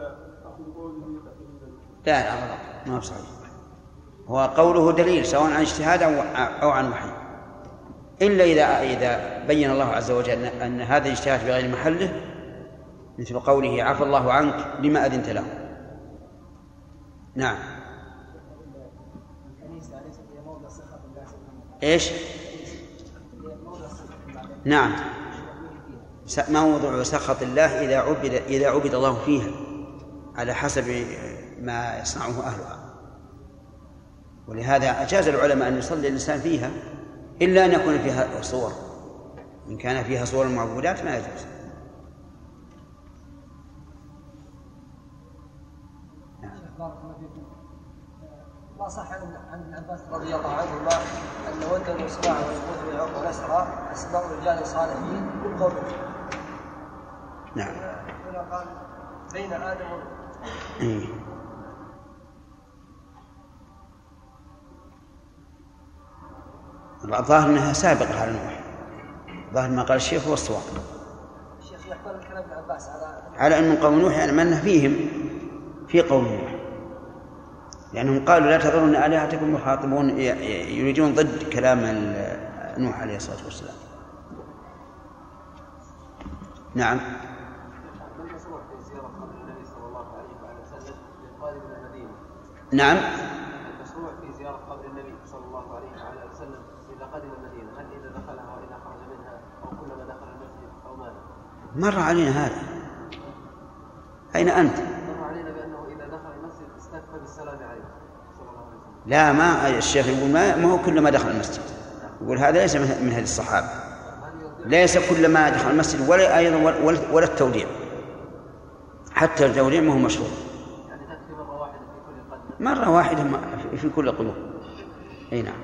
قوله لا لا غلط. ما هو صحيح. هو قوله دليل سواء عن اجتهاد أو أو عن وحي. إلا إذا إذا بين الله عز وجل أن- أن هذا الاجتهاد في غير محله مثل قوله عفى الله عنك لما أذنت له. نعم. إيش؟ نعم. موضع سخط الله إذا عبد إذا عبد الله فيها؟ على حسب ما يصنعه أهلها. ولهذا أجاز العلماء أن يصلي الإنسان فيها إلا أن يكون فيها صور. إن كان فيها صور المعبودات ما يجوز بارك الله فيكم ما صح عن عن ابن عباس رضي الله عنهما أن ود المصباح واليهود والعقل والاسرى أسماء رجال صالحين قوم. نعم. هنا قال بين آدم إيه. الظاهر إنها سابقة على نوح. ظاهر ما قال الشيخ هو الصواب الشيخ يحمل كلام ابن عباس على على أن قوم نوح يعني من فيهم في قوم نوح. لأنهم قالوا لا تذرون آلهتكم مخاطبون ي- ي- يريدون ضد كلام نوح عليه الصلاة والسلام نعم؟ نعم المشروع في زيارة قبر النبي صلى الله عليه وآله وسلم المدينة، هل إذا دخلها خرج منها أو كلما دخل المسجد أو؟ مر علينا هذا أين أنت؟ مر علينا بأنه إذا دخل المسجد استكفى بالسلام عليه صلى الله عليه وسلم. لا ما الشيخ يقول ما, ما هو كل ما دخل المسجد. يقول هذا ليس من هدي الصحابة. ليس كل ما دخل المسجد ولا أيضا ولا, ولا التوديع. حتى التوديع ما هو مشروع. مرة واحدة في كل قلوب أي نعم.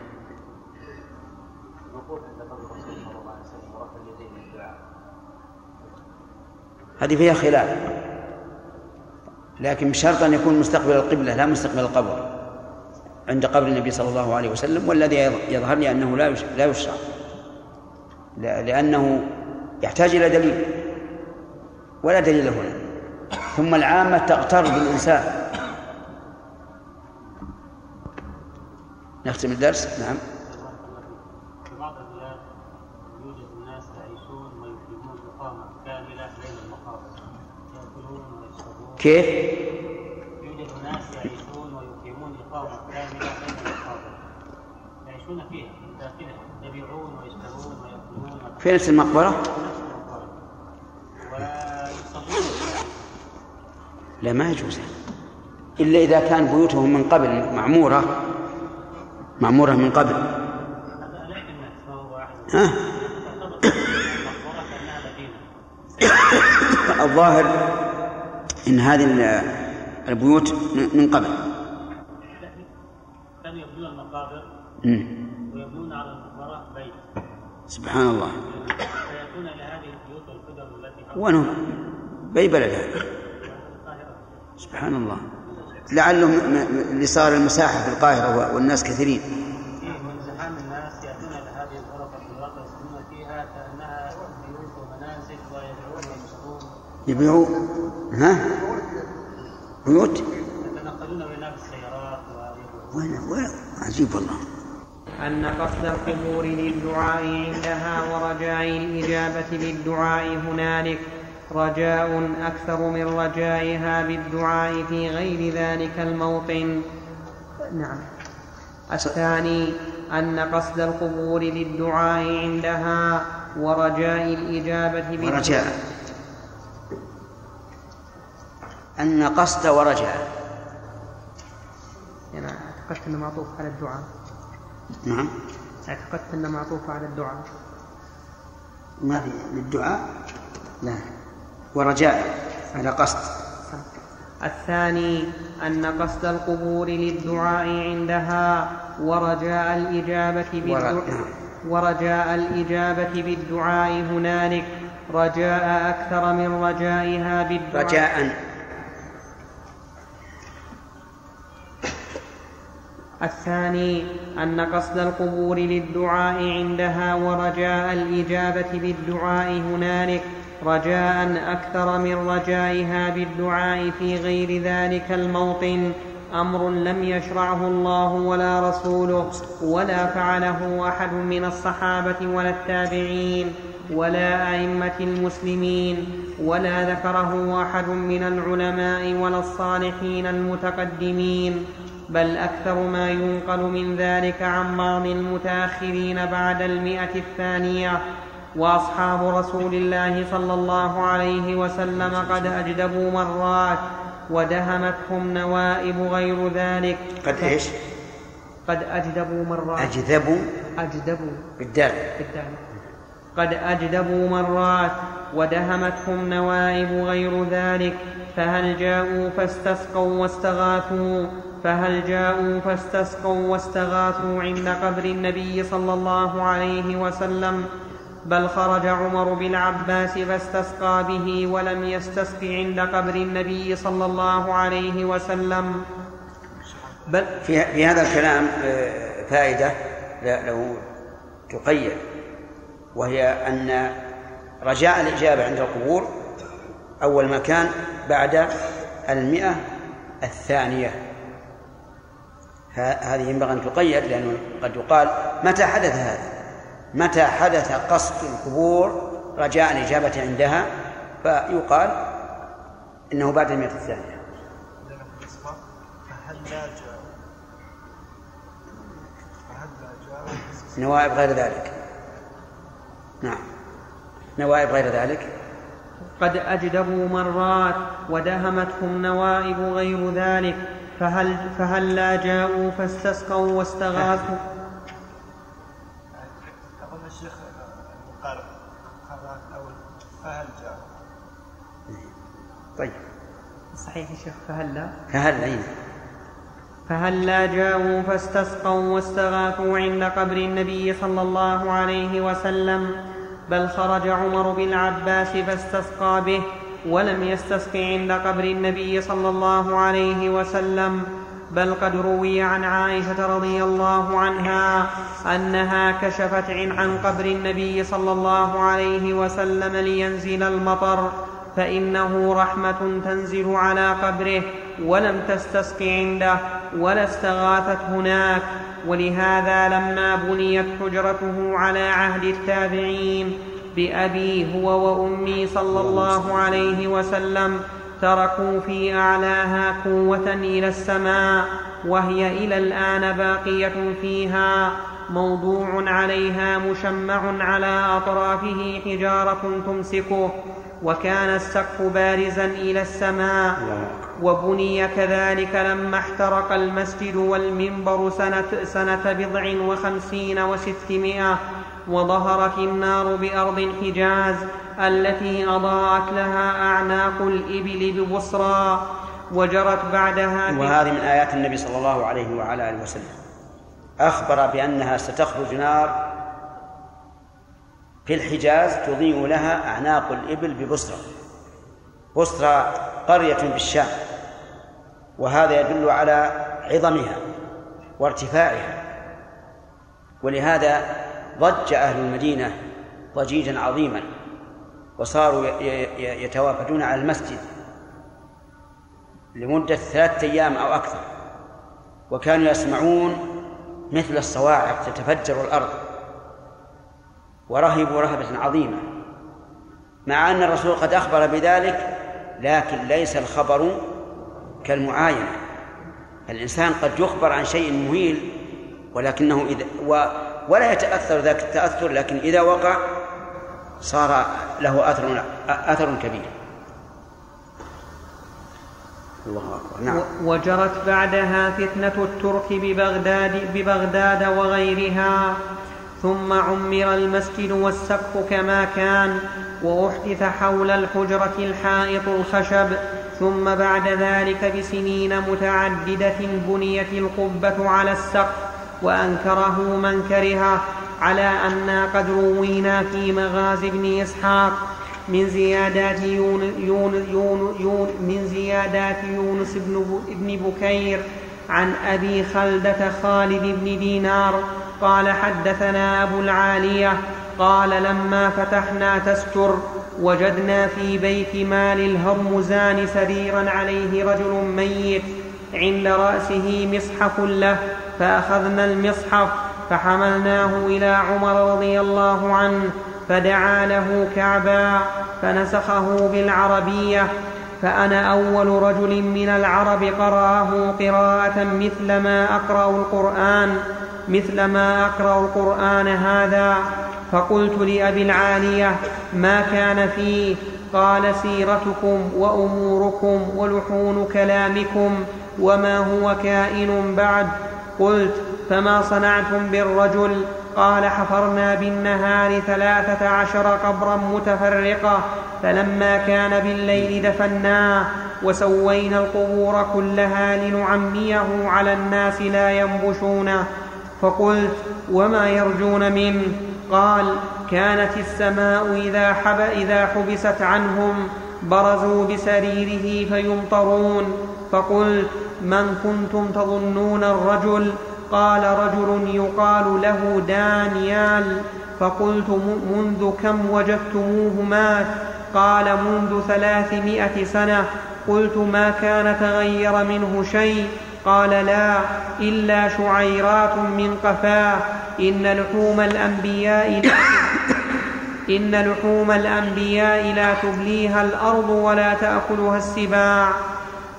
هذه فيها خلاف. لكن بشرط أن يكون مستقبل القبلة لا مستقبل القبر. عند قبر النبي صلى الله عليه وسلم والذي يظهر لي أنه لا لا يشرع. لأنه يحتاج إلى دليل ولا دليل هنا ثم العامة تغتر بالإنسان. نختم الدرس؟ نعم. في بعض البلاد يوجد ناس يعيشون ويقيمون إقامة كاملة بين المقابر يأكلون ويشربون كيف؟ يوجد ناس يعيشون ويقيمون إقامة كاملة بين المقابر يعيشون فيها داخلها يبيعون ويشترون ويأكلون. في نفس المقبرة؟ لا ما يجوز. إلا إذا كان بيوتهم من قبل معمورة. معمورة من قبل. ها؟ الظاهر إن هذه ال- البيوت من قبل. ويبنون على المقبرة بيت. سبحان الله. فيأتون إلى هذه البيوت والقدم التي وين هو؟ بأي بلد هذا؟ سبحان الله. لعله م- م- اللي صار المساحة في القاهرة و- والناس كثيرين. زحام الناس يأتون إلى هذه الغرف الغرف يسكنون فيها كأنها بيوت ومنازل ويبيعون ويشترون يبيعوا؟ ها؟ بيوت؟ يتنقلون بينها بالسيارات وين؟ وين؟ عجيب والله. أن قصد القبور للدعاء عندها ورجاء الإجابة بالدعاء هنالك. رجاء أكثر من رجائها بالدعاء في غير ذلك الموطن. نعم. الثاني أن قصد القبور للدعاء عندها ورجاء الإجابة بالدعاء. ورجاء. أن قصد ورجاء. يعني اعتقدت أنه معطوف على الدعاء. نعم. اعتقدت أنه معطوف على الدعاء. ما في للدعاء؟ لا. ورجاء على قصد. الثاني أن قصد القبور للدعاء عندها ورجاء الإجابة بالدعاء. نعم. ورجاء الإجابة بالدعاء هنالك. رجاء أكثر من رجائها بالدعاء. رجاء. الثاني أن قصد القبور للدعاء عندها ورجاء الإجابة بالدعاء هنالك رجاء أكثر من رجائها بالدعاء في غير ذلك الموطن أمر لم يشرعه الله ولا رسوله ولا فعله أحد من الصحابة ولا التابعين ولا أئمة المسلمين ولا ذكره أحد من العلماء ولا الصالحين المتقدمين. بل أكثر ما ينقل من ذلك عن بعض المتأخرين بعد المئة الثانية وأصحاب رسول الله صلى الله عليه وسلم قد أجدبوا مرات ودهمتهم نوائب غير ذلك. قد إيش؟ قد أجدبوا مرات. أجذبوا أجدبوا. بالدال. بالدال. قد أجدبوا مرات ودهمتهم نوائب غير ذلك فهل جاءوا فاستسقوا واستغاثوا؟ فهل جاءوا فاستسقوا واستغاثوا عند قبر النبي صلى الله عليه وسلم؟ بل خرج عمر بالعباس فاستسقى به ولم يستسق عند قبر النبي صلى الله عليه وسلم. بل في في هذا الكلام آه، فائدة لو تقيد وهي أن رجاء الإجابة عند القبور أول ما كان بعد المئة الثانية. هذه ينبغي أن تقيد لأنه قد يقال متى حدث هذا؟ متى حدث قصد القبور رجاء الإجابة عندها؟ فيقال إنه بعد المئة الثانية. نوائب غير ذلك. نعم. نوائب غير ذلك. قد أجدبوا مرات ودهمتهم نوائب غير ذلك. فهل, فهل لا جاءوا فاستسقوا واستغاثوا؟ أظن الشيخ الأول فهل طيب. صحيح يا شيخ فهل لا؟ فهل أين فهل لا جاءوا فاستسقوا واستغاثوا عند قبر النبي صلى الله عليه وسلم؟ بل خرج عمر بالعباس فاستسقى به. ولم يستسق عند قبر النبي صلى الله عليه وسلم بل قد روي عن عائشة رضي الله عنها أنها كشفت عن قبر النبي صلى الله عليه وسلم لينزل المطر فإنه رحمة تنزل على قبره ولم تستسق عنده ولا استغاثت هناك ولهذا لما بنيت حجرته على عهد التابعين بأبي هو وأمي صلى الله عليه وسلم تركوا في أعلاها قوة إلى السماء وهي إلى الآن باقية فيها موضوع عليها مشمع على أطرافه حجارة تمسكه وكان السقف بارزا إلى السماء وبني كذلك لما احترق المسجد والمنبر سنة, سنة بضع وخمسين وستمائة وظهرت النار بأرض الحجاز التي أضاءت لها أعناق الإبل ببصرى وجرت بعدها وهذه من آيات النبي صلى الله عليه وعلى آله وسلم. أخبر بأنها ستخرج نار في الحجاز تضيء لها أعناق الإبل ببصرى. بصرى قرية بالشام وهذا يدل على عظمها وارتفاعها. ولهذا ضج أهل المدينة ضجيجا عظيما وصاروا يتوافدون على المسجد لمدة ثلاثة أيام أو أكثر وكانوا يسمعون مثل الصواعق تتفجر الأرض ورهبوا رهبة عظيمة مع أن الرسول قد أخبر بذلك لكن ليس الخبر كالمعاينة الإنسان قد يخبر عن شيء مهيل ولكنه إذا و ولا يتأثر ذاك التأثر لكن إذا وقع صار له أثر أثر كبير. الله أكبر. نعم. وجرت بعدها فتنة الترك ببغداد ببغداد وغيرها ثم عمر المسجد والسقف كما كان وأحدث حول الحجرة الحائط الخشب ثم بعد ذلك بسنين متعددة بنيت القبة على السقف. وأنكره من كرهه على أنا قد روينا في مغازي بن إسحاق من زيادات يون يون يون يون من زيادات يونس بن, بن بكير عن أبي خلدة خالد بن دينار قال حدثنا أبو العالية قال لما فتحنا تستر وجدنا في بيت مال الهرمزان سريرا عليه رجل ميت عند رأسه مصحف له فأخذنا المصحف فحملناه إلى عمر رضي الله عنه فدعا له كعبا فنسخه بالعربية فأنا أول رجل من العرب قرأه قراءة مثل ما أقرأ القرآن مثل ما أقرأ القرآن هذا. فقلت لأبي العالية ما كان فيه؟ قال سيرتكم وأموركم ولحون كلامكم. وما هو كائن بعد قلت فما صنعتم بالرجل قال حفرنا بالنهار ثلاثة عشر قبرا متفرقة فلما كان بالليل دفناه وسوينا القبور كلها لنعميه على الناس لا ينبشونه فقلت وما يرجون منه قال كانت السماء إذا, حب إذا حبست عنهم برزوا بسريره فيمطرون فقلت من كنتم تظنون الرجل؟ قال رجل يقال له دانيال. فقلت منذ كم وجدتموه مات؟ قال منذ ثلاثمائة سنة. قلت ما كان تغير منه شيء؟ قال لا إلا شعيرات من قفاه. إن لحوم الأنبياء إن لحوم الأنبياء لا تبليها الأرض ولا تأكلها السباع.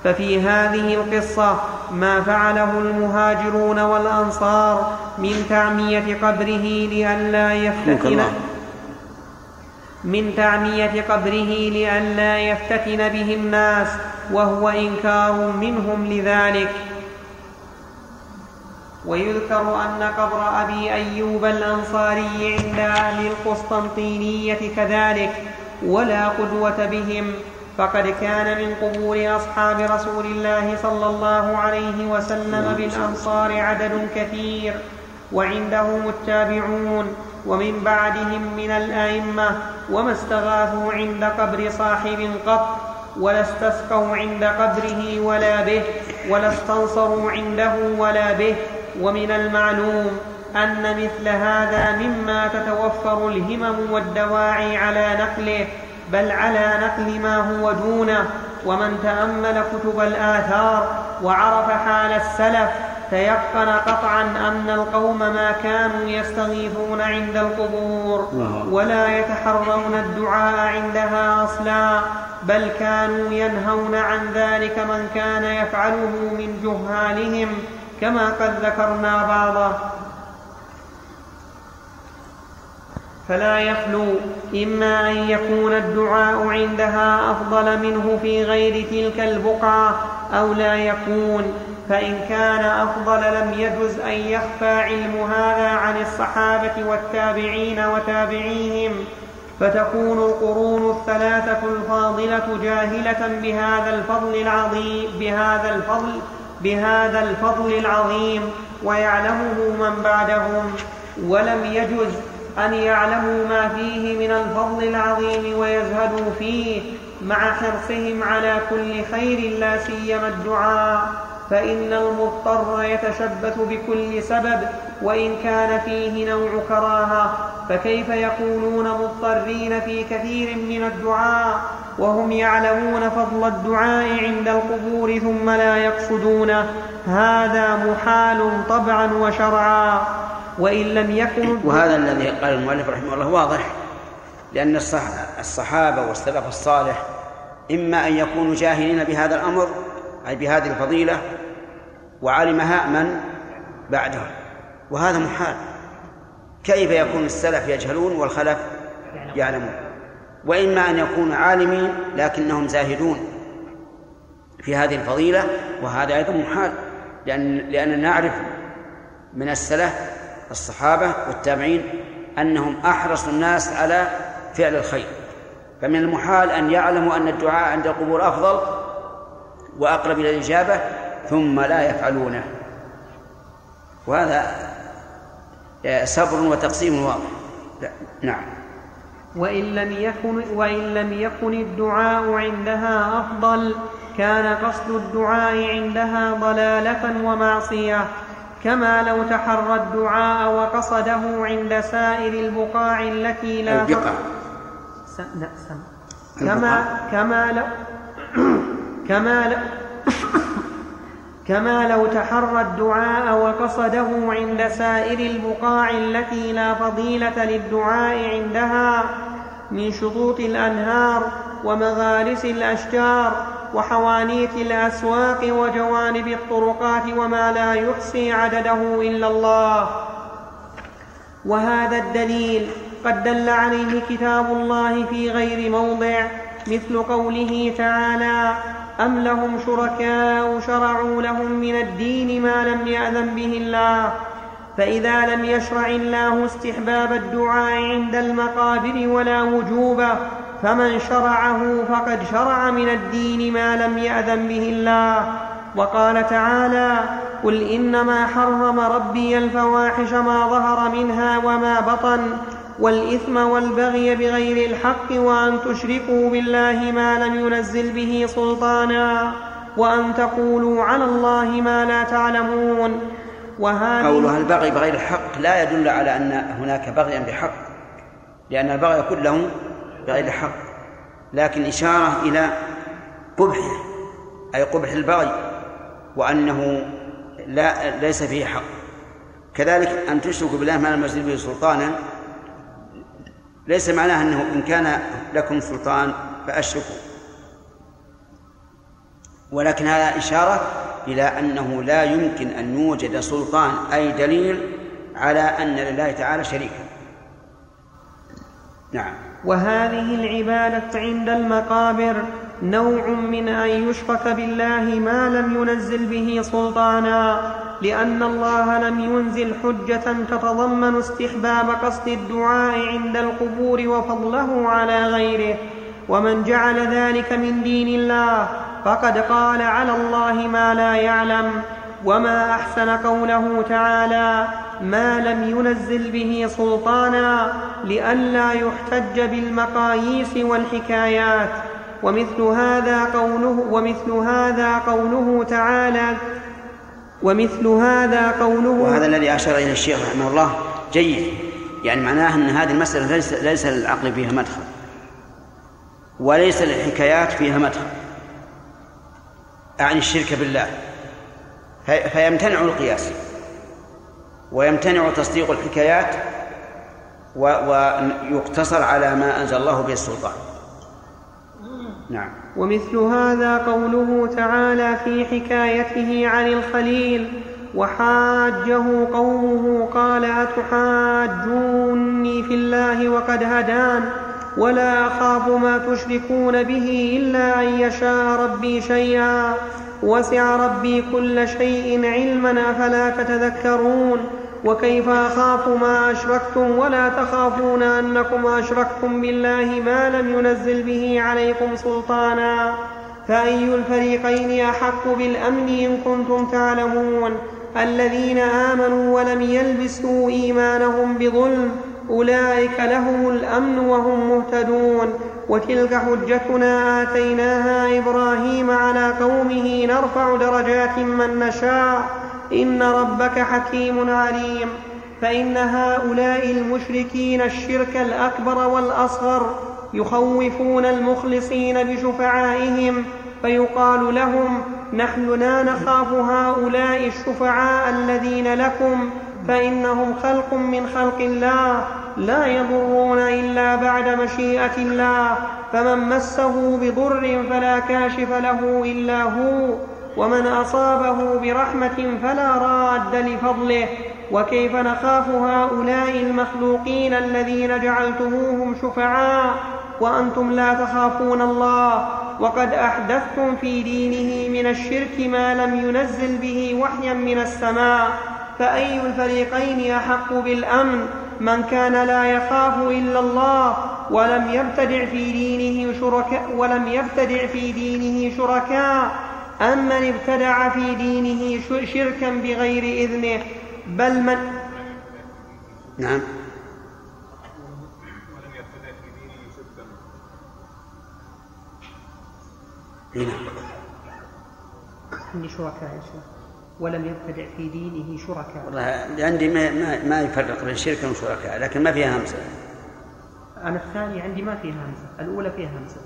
ففي هذه القصة ما فعله المهاجرون والأنصار من تعمية قبره لئلا يفتتن من تعمية قبره لئلا يفتتن به الناس وهو إنكار منهم لذلك. ويذكر أن قبر أبي أيوب الأنصاري عند أهل القسطنطينية كذلك ولا قدوة بهم. فقد كان من قبور أصحاب رسول الله صلى الله عليه وسلم بالأنصار عدد كثير وعندهم التابعون ومن بعدهم من الأئمة وما استغاثوا عند قبر صاحب قط ولا استسقوا عند قبره ولا به ولا استنصروا عنده ولا به. ومن المعلوم أن مثل هذا مما تتوفر الهمم والدواعي على نقله بل على نقل ما هو دونه ومن تأمل كتب الآثار وعرف حال السلف تيقن قطعا أن القوم ما كانوا يستغيثون عند القبور ولا يتحرون الدعاء عندها أصلا بل كانوا ينهون عن ذلك من كان يفعله من جهالهم كما قد ذكرنا بعضه. فلا يخلو. إما أن يكون الدعاء عندها أفضل منه في غير تلك البقعة أو لا يكون. فإن كان أفضل لم يجز أن يخفى علم هذا عن الصحابة والتابعين وتابعيهم. فتكون القرون الثلاثة الفاضلة جاهلة بهذا الفضل العظيم بهذا الفضل بهذا الفضل العظيم. ويعلمه من بعدهم. ولم يجز أن يعلموا ما فيه من الفضل العظيم ويزهدوا فيه مع حرصهم على كل خير لا سيما الدعاء. فإن المضطر يتشبث بكل سبب وإن كان فيه نوع كراهة فكيف يكونون مضطرين في كثير من الدعاء؟ وهم يعلمون فضل الدعاء عند القبور ثم لا يقصدونه. هذا محال طبعا وشرعا. وإن لم يكن وهذا الذي قال المؤلف رحمه الله واضح لأن الصحابة والسلف الصالح إما أن يكونوا جاهلين بهذا الأمر أي بهذه الفضيلة وعلمها من بعدهم وهذا محال. كيف يكون السلف يجهلون والخلف يعلمون؟ وإما أن يكونوا عالمين لكنهم زاهدون في هذه الفضيلة وهذا أيضا محال. لأن لأننا نعرف من السلف الصحابة والتابعين أنهم أحرص الناس على فعل الخير. فمن المحال أن يعلموا أن الدعاء عند القبور أفضل وأقرب إلى الإجابة ثم لا يفعلونه. وهذا صبر وتقسيم واضح. نعم. وإن لم يكن وإن لم يكن الدعاء عندها أفضل كان قصد الدعاء عندها ضلالة ومعصية. كما لو تحرى الدعاء وقصده عند سائر البقاع التي لا البقع سم... سم... كما كما لو كما لو كما لو تحرى الدعاء وقصده عند سائر البقاع التي لا فضيلة للدعاء عندها من شطوط الأنهار ومغارس الأشجار وحوانيت الأسواق وجوانب الطرقات وما لا يحصي عدده إلا الله. وهذا الدليل قد دل عليه كتاب الله في غير موضع مثل قوله تعالى أم لهم شركاء شرعوا لهم من الدين ما لم يأذن به الله. فإذا لم يشرع الله استحباب الدعاء عند المقابر ولا وجوبه فمن شرعه فقد شرع من الدين ما لم يأذن به الله. وقال تعالى قل إنما حرم ربي الفواحش ما ظهر منها وما بطن والإثم والبغي بغير الحق وأن تشركوا بالله ما لم ينزل به سلطانا وأن تقولوا على الله ما لا تعلمون. وهذه قولها البغي بغير الحق لا يدل على أن هناك بغيا بحق لأن البغي كله بغير حق. لكن إشارة إلى قبحه أي قبح البغي وأنه لا ليس فيه حق. كذلك أن تشركوا بالله ما لم ينزل به سلطانا ليس معناه أنه إن كان لكم سلطان فأشركوا. ولكن هذا إشارة إلى أنه لا يمكن أن يوجد سلطان أي دليل على أن لله تعالى شريكا. نعم. وهذه العبادة عند المقابر نوع من أن يشرك بالله ما لم ينزل به سلطانا لأن الله لم ينزل حجة تتضمن استحباب قصد الدعاء عند القبور وفضله على غيره. ومن جعل ذلك من دين الله فقد قال على الله ما لا يعلم. وما احسن قوله تعالى ما لم ينزل به سلطانا لئلا يحتج بالمقاييس والحكايات ومثل هذا قوله ومثل هذا قوله تعالى ومثل هذا قوله وهذا الذي أشار إليه الشيخ رحمه الله جيد. يعني معناه أن هذه المسألة ليس, ليس للعقل فيها مدخل. وليس للحكايات فيها مدخل. أعني الشرك بالله. فيمتنع القياس. ويمتنع تصديق الحكايات ويقتصر على ما أنزل الله به السلطان. نعم. ومثل هذا قوله تعالى في حكايته عن الخليل وحاجه قومه قال أتحاجوني في الله وقد هدان ولا أخاف ما تشركون به إلا أن يشاء ربي شيئا. وسع ربي كل شيء علما أفلا تتذكرون؟ وكيف أخاف ما أشركتم؟ ولا تخافون أنكم أشركتم بالله ما لم ينزل به عليكم سلطانا. فأي الفريقين أحق بالأمن إن كنتم تعلمون؟ الذين آمنوا ولم يلبسوا إيمانهم بظلم أولئك لهم الأمن وهم مهتدون. وتلك حجتنا آتيناها إبراهيم على قومه نرفع درجات من نشاء. إن ربك حكيم عليم. فإن هؤلاء المشركين الشرك الأكبر والأصغر يخوفون المخلصين بشفعائهم فيقال لهم نحن لا نخاف هؤلاء الشفعاء الذين لكم فإنهم خلق من خلق الله لا يضرون إلا بعد مشيئة الله. فمن مسه بضر فلا كاشف له إلا هو ومن أصابه برحمة فلا راد لفضله. وكيف نخاف هؤلاء المخلوقين الذين جعلتموهم شفعاء وأنتم لا تخافون الله؟ وقد أحدثتم في دينه من الشرك ما لم ينزل به وحيا من السماء. فأي الفريقين أحق بالأمن؟ من كان لا يخاف إلا الله ولم يبتدع في دينه شركاء ولم يبتدع في دينه شركاء. أم من ابتدع في دينه شركا بغير إذنه؟ بل من نعم. ولم يبتدع في دينه شركا هنا عندي شركاء يا شيخ. ولم يبتدع في دينه شركاء. والله عندي ما, ما, ما يفرق بين شرك وشركاء لكن ما فيها همزة. أنا الثاني عندي ما فيها همزة الأولى فيها همزة.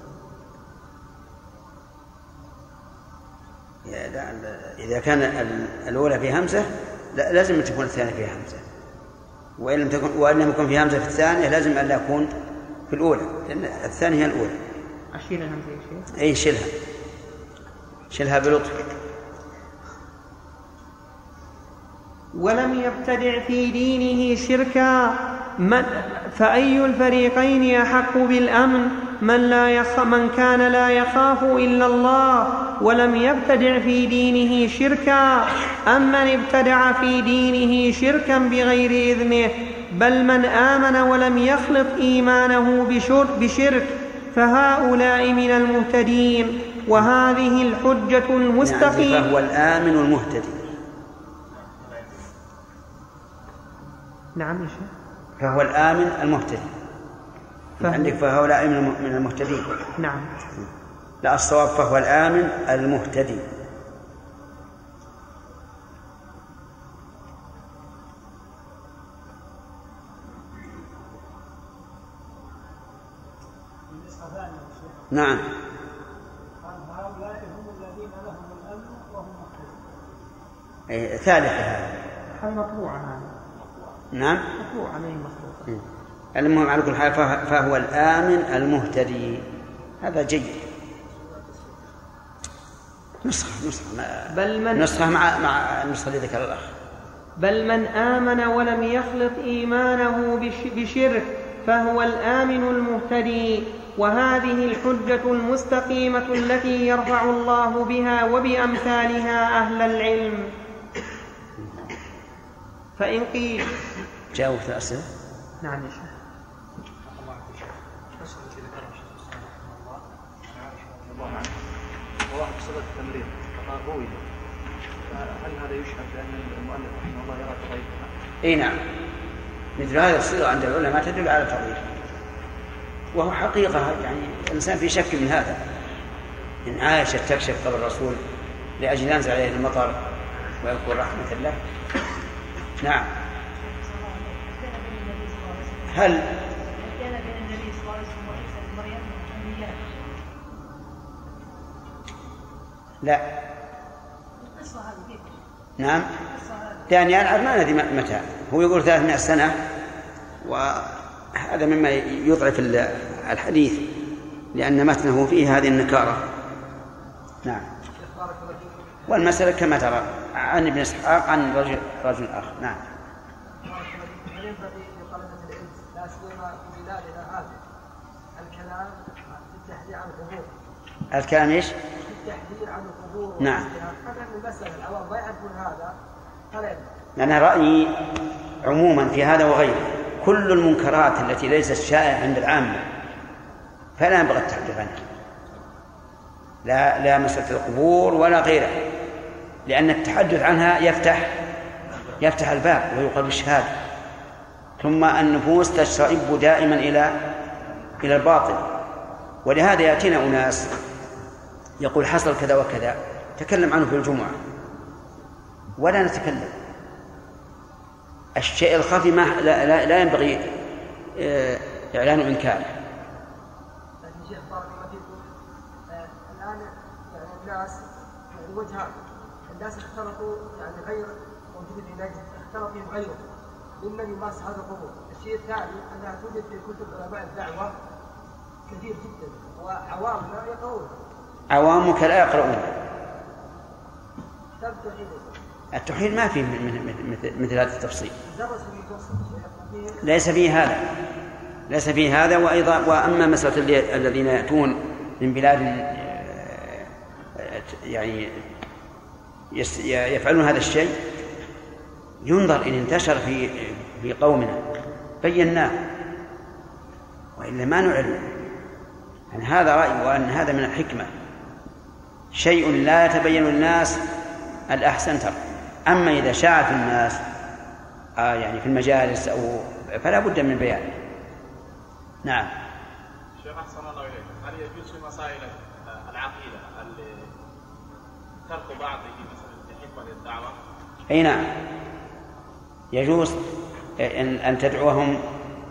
لا- إذا كان ال- الأولى فيها همزة لا لازم تكون الثانية فيها همزة. وإن لم تكن وإن لم يكن فيها همزة في الثانية لازم أن لا يكون في الأولى لأن الثانية هي الأولى. أشيل الهمزة يا شيخ. أي شيلها. شيلها بلطف. ولم يبتدع في دينه شركا. من فأي الفريقين أحق بالأمن؟ من لا يخ من كان لا يخاف إلا الله ولم يبتدع في دينه شركا. أم من ابتدع في دينه شركا بغير إذنه؟ بل من آمن ولم يخلط إيمانه بشر بشرك. فهؤلاء من المهتدين. وهذه الحجة يعني المستقيمة فهو الآمن المهتدي. نعم شيخ. فهو الآمن المهتدي. فهو- عندك فهؤلاء من الم- من المهتدين. نعم. لا الصواب فهو الآمن المهتدي. نعم. هؤلاء هم الذين لهم الامن وهم مهتدون ثالثة هذه. مطبوعة هذه. نعم. مخلوقة المهم على كل حال فه- فهو الآمن المهتدي. هذا جيد. نسخة نسخة ما بل من نسخة مع مع النسخة اللي ذكر الأخ. بل من آمن ولم يخلط إيمانه بش- بشرك فهو الآمن المهتدي. وهذه الحجة المستقيمة التي يرفع الله بها وبأمثالها أهل العلم. فإن قيل. جاوبت الأسئلة. نعم يا شيخ. صلة التمريض فما روي فهل هذا يشهد بأن المؤلف رحمه الله يرى تضعيفها؟ إي نعم. مثل هذه الصيغة عند العلماء تدل على تضعيف وهو حقيقة يعني الإنسان في شك من هذا. إن عائشة تكشف قبر الرسول لأجل ينزل عليه المطر ويكون رحمة الله. نعم. هل لا؟ نعم. هذه يعني أنا ما ندري متى. هو يقول 300 سنة وهذا مما يضعف ال- الحديث لأن متنه فيه هذه النكارة. نعم. والمسألة كما ترى. عن ابن إسحاق عن رجل رجل آخر. نعم. الكلام التحذير إيش؟ التحذير عن القبور نعم. المسألة العوام ما يعرفون هذا فلا أنا رأيي عموما في هذا وغيره. كل المنكرات التي ليست شائعة عند العامة فلا ينبغي التحدث عنها. لا لا مسألة القبور ولا غيرها. لأن التحدث عنها يفتح يفتح الباب ويقال بالشهادة ثم النفوس تشرئب دائما إلى إلى الباطل. ولهذا يأتينا أناس يقول حصل كذا وكذا. تكلم عنه في الجمعة. ولا نتكلم. الشيء الخفي ما لا, لا, لا ينبغي آه، إعلان إنكاره الآن الناس يعني الناس اختلطوا يعني غير موجود في نجد اختلط فيهم غيره. ممن يمارس هذا القبور الشيء الثاني أنها توجد في كتب علماء الدعوة كثير جدا وعوامنا يقرؤون. عوامك لا يقرؤون. كتاب التوحيد. التوحيد ما فيه مثل, مثل هذا التفصيل. ليس فيه هذا. ليس فيه هذا وأيضا وأما مسألة اللي- الذين يأتون من بلاد آه، يعني يفعلون هذا الشيء. ينظر إن انتشر في في قومنا. بيناه. وإلا ما نعلم. يعني هذا رأي وأن هذا من الحكمة. شيء لا يتبين للناس الأحسن ترك أما إذا شاع في الناس آه يعني في المجالس أو فلا بد من بيانه نعم. شيخ أحسن الله إليك. هل يجوز في مسائل العقيدة؟ ال- ترك بعضه مثلا الدعوة؟ أي نعم. يجوز أن أن تدعوهم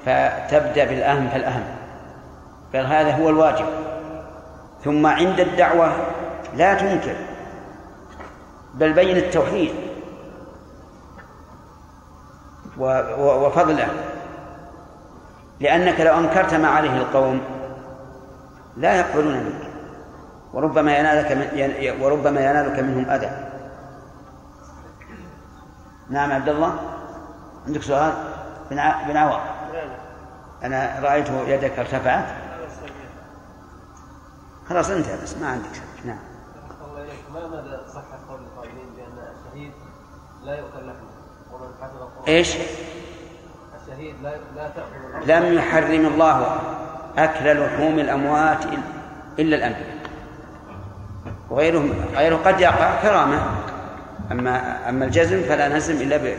فتبدأ بالأهم فالأهم. بل هذا هو الواجب. ثم عند الدعوة لا تنكر بل بين التوحيد وفضله. لأنك لو أنكرت ما عليه القوم لا يقبلون منك. وربما ينالك من وربما ينالك منهم أذى. نعم عبد الله عندك سؤال؟ بن بن عوض. أنا رأيت يدك ارتفعت. خلاص انتهى بس ما عندك شك. نعم. الله ما مدى صحة قول القائلين بأن الشهيد لا يؤكل لحمه ومن حفظ إيش؟ الشهيد لا لا تأكل لم يحرم الله أكل لحوم الأموات إلا الأنبياء. وغيرهم غيره قد يقع كرامة. أما أما الجزم فلا نزم إلا ب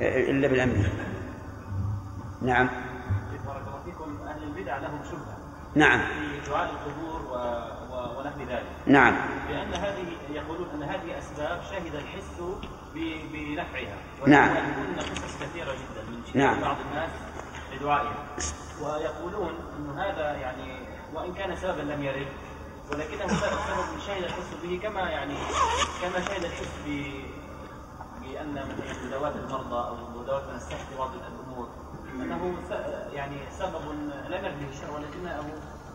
إلا بالأنبياء نعم. بارك الله فيكم. أهل البدع لهم شبهة نعم. في دعاء القبور و... و... ونحو ذلك. نعم. لأن هذه يقولون أن هذه أسباب شهد الحس ب... بنفعها نعم. ويقولون قصص كثيرة جدا من نعم. بعض الناس لدعائها ويقولون انه هذا يعني وإن كان سببا لم يرد. ولكنه سبب شهد الحس به كما يعني كما شهد الحس ب بأن مثلا مداواه المرضى أو مداواه من السحر في بعض الأمور أنه س- يعني سبب لم يرد به الشرع ولكنه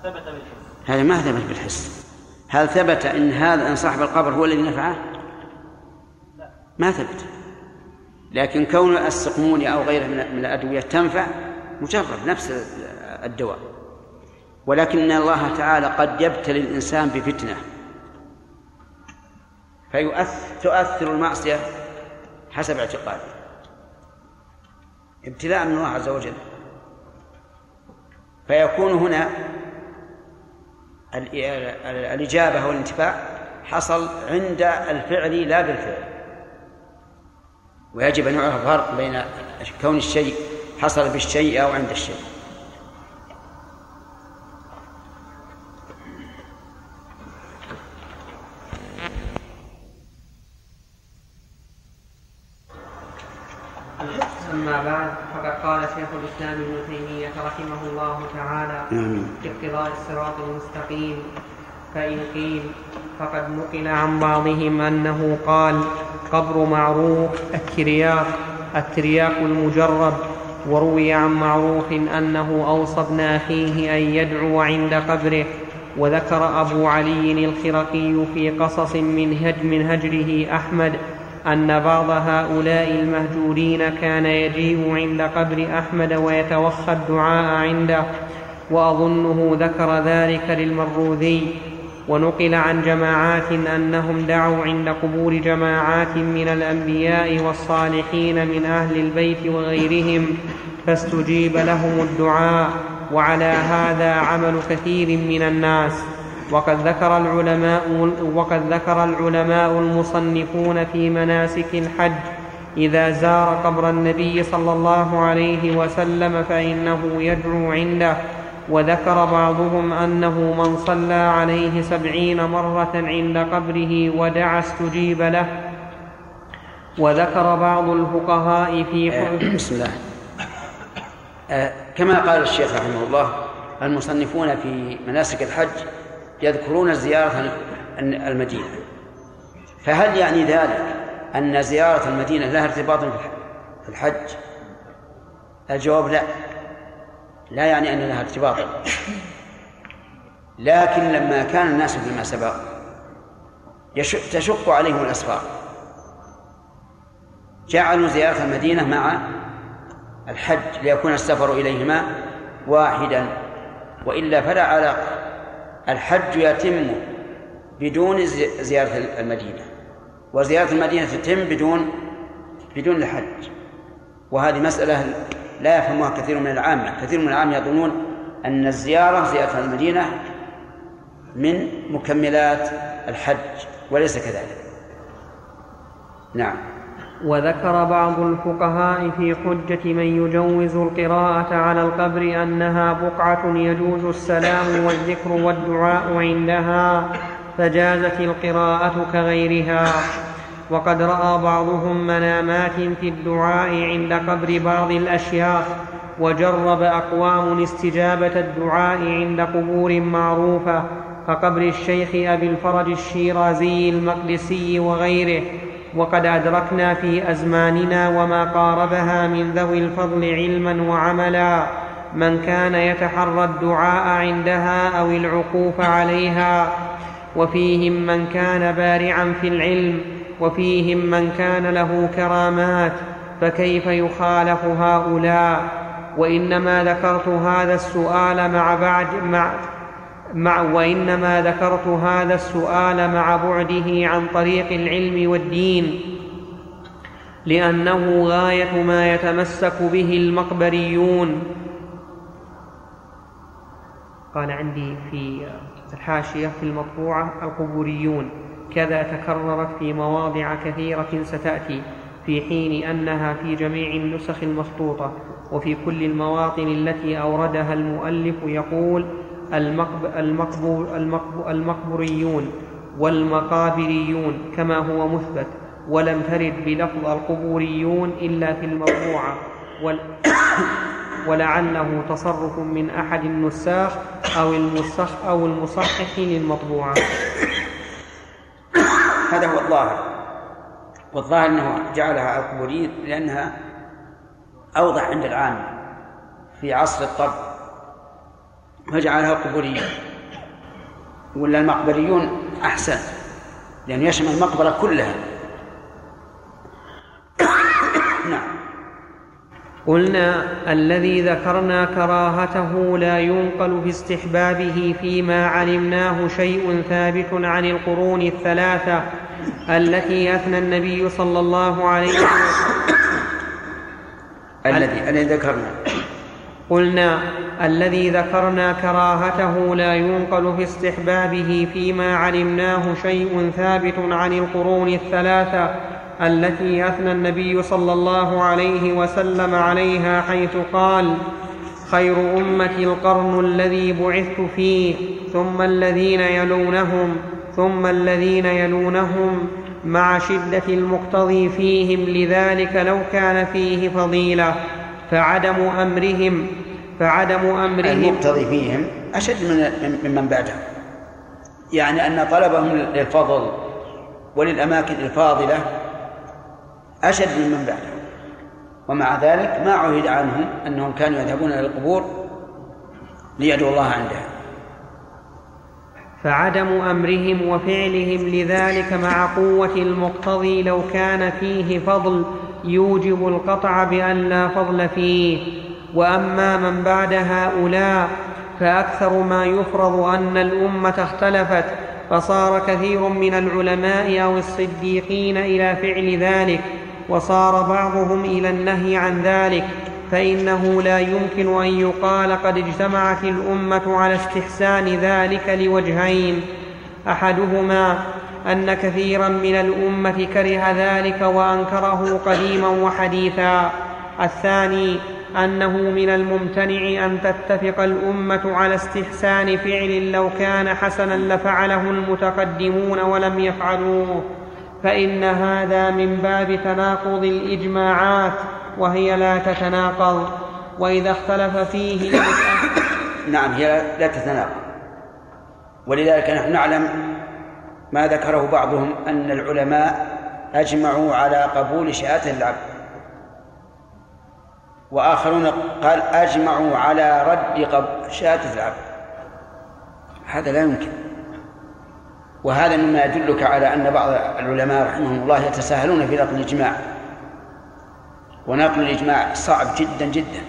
ثبت بالحس. هذا ما ثبت بالحس. هل ثبت إن هذا إن صاحب القبر هو الذي نفعه؟ ما ثبت. لكن كون السقمون أو غيره من من الأدوية تنفع مجرد نفس الدواء. ولكن الله تعالى قد يبتلي الإنسان بفتنة. فيؤثر تؤثر المعصية حسب اعتقاده. ابتلاء من الله عز وجل. فيكون هنا ال- ال- الإجابة والانتفاع حصل عند الفعل لا بالفعل. ويجب أن يعرف فرق بين كون الشيء حصل بالشيء أو عند الشيء أما بعد فقد قال شيخ الإسلام ابن تيمية رحمه الله تعالى. في اقتضاء الصراط المستقيم فإن قيل فقد نقل عن بعضهم أنه قال قبر معروف الترياق الترياق المجرب وروي عن معروف أنه أوصى ابن أخيه أن يدعو عند قبره وذكر أبو علي الخرقي في قصص من, هج من هجره أحمد أن بعض هؤلاء المهجورين كان يجيء عند قبر أحمد ويتوخى الدعاء عنده وأظنه ذكر ذلك للمروذي ونقل عن جماعات أنهم دعوا عند قبور جماعات من الأنبياء والصالحين من أهل البيت وغيرهم فاستجيب لهم الدعاء وعلى هذا عمل كثير من الناس. وقد ذكر العلماء وقد ذكر العلماء المصنفون في مناسك الحج إذا زار قبر النبي صلى الله عليه وسلم فإنه يدعو عنده. وذكر بعضهم أنه من صلى عليه سبعين مرة عند قبره ودعا استجيب له. وذكر بعض الفقهاء في بسم الله. آه، كما قال الشيخ رحمه الله المصنفون في مناسك الحج يذكرون زيارة المدينة. فهل يعني ذلك أن زيارة المدينة لها ارتباط في الحج؟ الجواب لا. لا يعني أن لها ارتباطا لكن لما كان الناس فيما سبق تشق عليهم الأسفار. جعلوا زيارة المدينة مع الحج ليكون السفر إليهما واحدا. وإلا فلا علاقة. الحج يتم بدون زيارة المدينة وزيارة المدينة تتم بدون بدون الحج. وهذه مسألة لا يفهمها كثير من العامة. كثير من العامة يظنون أن الزيارة زيارة المدينة من مكملات الحج وليس كذلك. نعم. وذكر بعض الفقهاء في حجة من يجوز القراءة على القبر أنها بقعة يجوز السلام والذكر والدعاء عندها فجازت القراءة كغيرها. وقد رأى بعضهم منامات في الدعاء عند قبر بعض الأشياخ وجرب أقوام استجابة الدعاء عند قبور معروفة كقبر الشيخ أبي الفرج الشيرازي المقدسي وغيره. وقد أدركنا في أزماننا وما قاربها من ذوي الفضل علما وعملا. من كان يتحرى الدعاء عندها أو العقوف عليها. وفيهم من كان بارعا في العلم. وفيهم من كان له كرامات. فكيف يخالف هؤلاء؟ وإنما ذكرت هذا السؤال مع بعد مع مع وإنما ذكرت هذا السؤال مع بعده عن طريق العلم والدين لأنه غاية ما يتمسك به المقبريون. قال عندي في الحاشية في المطبوعة القبوريون. كذا تكررت في مواضع كثيرة ستأتي في حين أنها في جميع النسخ المخطوطة وفي كل المواطن التي أوردها المؤلف يقول المقب المقب المقب المقبريون والمقابريون كما هو مثبت ولم ترد بلفظ القبوريون إلا في المطبوعة ولعله تصرف من أحد النساخ أو المصح أو المصحح للمطبوعة هذا هو الظاهر. والظاهر أنه جعلها القبوريين لأنها أوضح عند العامة في عصر الطب فجعلها قبوريين ولا المقبريون أحسن لأنه يشمل المقبرة كلها. قلنا الذي ذكرنا كراهته لا ينقل في استحبابه فيما علمناه شيء ثابت عن القرون الثلاثة التي أثنى النبي صلى الله عليه وسلم. الذي الذي ذكرنا. قلنا الذي ذكرنا كراهته لا ينقل في استحبابه فيما علمناه شيء ثابت عن القرون الثلاثة التي أثنى النبي صلى الله عليه وسلم عليها حيث قال خير امتي القرن الذي بعثت فيه ثم الذين يلونهم ثم الذين يلونهم مع شدة المقتضي فيهم لذلك لو كان فيه فضيلة. فعدم أمرهم فعدم أمرهم. المقتضي فيهم أشد من ممن بعدهم يعني أن طلبهم للفضل وللأماكن الفاضلة أشد من من بعدهم ومع ذلك ما عهد عنهم أنهم كانوا يذهبون إلى القبور ليدعوا الله عندها فعدم أمرهم وفعلهم لذلك مع قوة المقتضي لو كان فيه فضل يوجب القطع بأن لا فضل فيه. وأما من بعد هؤلاء فأكثر ما يفرض أن الأمة اختلفت فصار كثير من العلماء أو الصديقين إلى فعل ذلك وصار بعضهم إلى النهي عن ذلك. فإنه لا يمكن أن يقال قد اجتمعت الأمة على استحسان ذلك لوجهين. أحدهما أن كثيرا من الأمة كره ذلك وأنكره قديما وحديثا. الثاني أنه من الممتنع أن تتفق الأمة على استحسان فعل لو كان حسنا لفعله المتقدمون ولم يفعلوه. فإن هذا من باب تناقض الإجماعات وهي لا تتناقض. وإذا اختلف فيه نعم هي لا تتناقض. ولذلك نحن نعلم ما ذكره بعضهم أن العلماء أجمعوا على قبول شهاده العبد. وآخرون قال أجمعوا على رد شهادة العبد. هذا لا يمكن. وهذا مما يدلك على أن بعض العلماء رحمهم الله يتساهلون في نقل الإجماع. ونقل الإجماع صعب جدا جدا.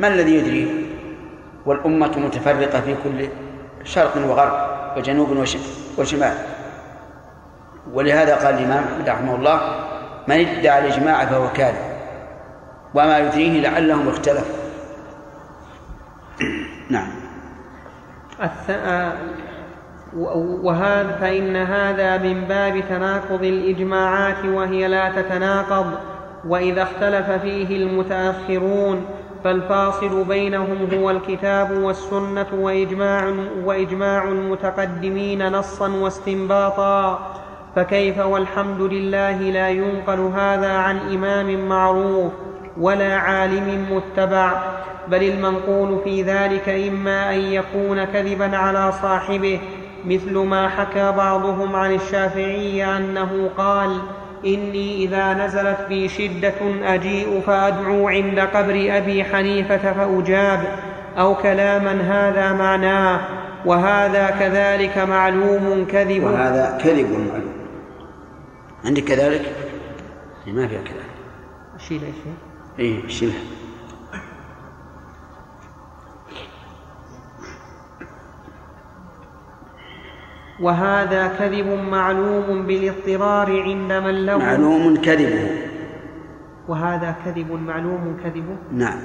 ما الذي يدري؟ والأمة متفرقة في كل شرق وغرب. وجنوب وشمال. ولهذا قال الإمام أحمد رحمه الله من ادعى الإجماع فهو كاذب وما يدريه لعلهم اختلفوا. نعم. آه، وهذا فإن هذا من باب تناقض الإجماعات وهي لا تتناقض وإذا اختلف فيه المتأخرون فالفاصل بينهم هو الكتاب والسنة وإجماع, وإجماع المتقدمين نصا واستنباطا. فكيف والحمد لله لا ينقل هذا عن إمام معروف ولا عالم متبع بل المنقول في ذلك إما أن يكون كذبا على صاحبه مثل ما حكى بعضهم عن الشافعي أنه قال إني إذا نزلت بي شدة أجيء فأدعو عند قبر أبي حنيفة فأجاب أو كلاما هذا معناه وهذا كذلك معلوم كذب. وهذا كذب معلوم. عندك كذلك؟ ما فيها كذلك شيل إيش؟ اي شيلها. وهذا كذب معلوم بالاضطرار عند من له. معلوم كذبه. وهذا كذب معلوم كذبه؟ نعم.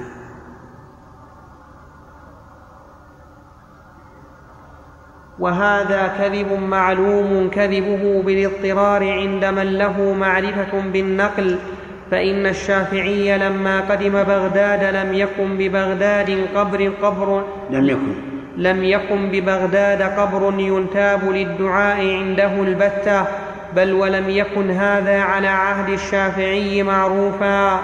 وهذا كذب معلوم كذبه بالاضطرار عند من له معرفة بالنقل فإن الشافعي لما قدم بغداد لم يكن ببغداد قبر قبر. لم يكن. لم يكن ببغداد قبر ينتاب للدعاء عنده البتة بل ولم يكن هذا على عهد الشافعي معروفا.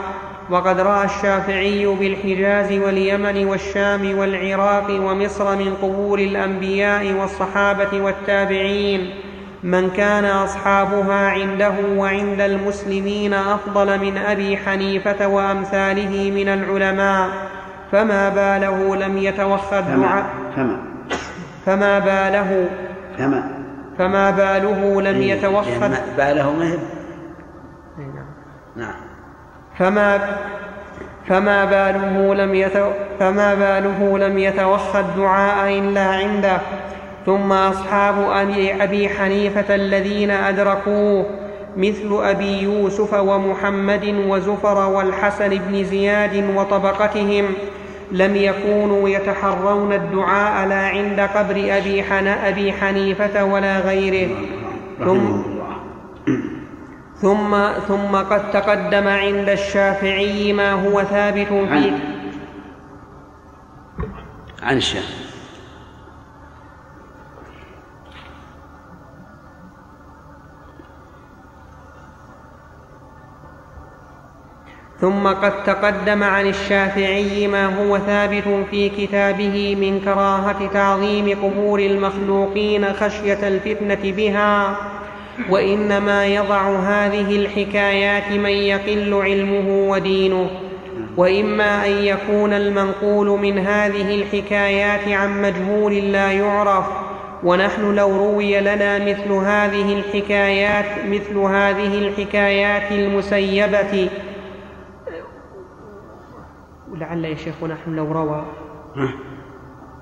وقد رأى الشافعي بالحجاز واليمن والشام والعراق ومصر من قبور الأنبياء والصحابة والتابعين. من كان أصحابها عنده وعند المسلمين أفضل من أبي حنيفة وأمثاله من العلماء. فما باله لم يتوخى الدعاء فما فما باله فما فما باله لم يعني باله مهم نعم. نعم. فما فما باله لم فما باله لم يتوخى الدعاء إلا عنده. ثم أصحاب أبي حنيفة الذين أدركوه مثل أبي يوسف ومحمد وزفر والحسن بن زياد وطبقتهم. لم يكونوا يتحرون الدعاء لا عند قبر أبي, حن أبي حنيفة ولا غيره. ثم, ثم, ثم قد تقدم عند الشافعي ما هو ثابت في عن, عن الشافعي. ثم قد تقدم عن الشافعي ما هو ثابت في كتابه من كراهة تعظيم قبور المخلوقين خشية الفتنة بها وإنما يضع هذه الحكايات من يقل علمه ودينه. وإما أن يكون المنقول من هذه الحكايات عن مجهول لا يعرف ونحن لو روي لنا مثل هذه الحكايات مثل هذه الحكايات المسيبة لعل يا شيخ ونحن لو روى.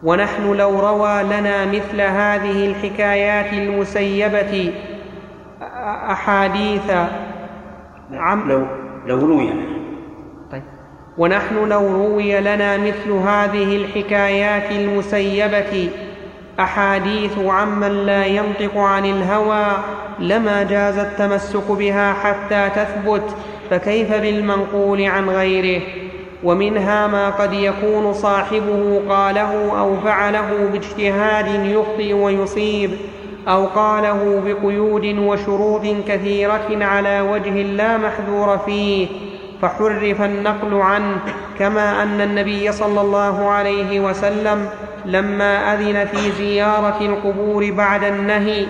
ونحن لو روى لنا مثل هذه الحكايات المسيبة. أحاديث عم لو لو روي طيب. ونحن لو روي لنا مثل هذه الحكايات المسيبة. أحاديث عمن لا ينطق عن الهوى. لما جاز التمسك بها حتى تثبت. فكيف بالمنقول عن غيره؟ ومنها ما قد يكون صاحبه قاله أو فعله باجتهاد يخطئ ويصيب أو قاله بقيود وشروط كثيرة على وجه لا محذور فيه فحرف النقل عنه كما أن النبي صلى الله عليه وسلم لما أذن في زيارة القبور بعد النهي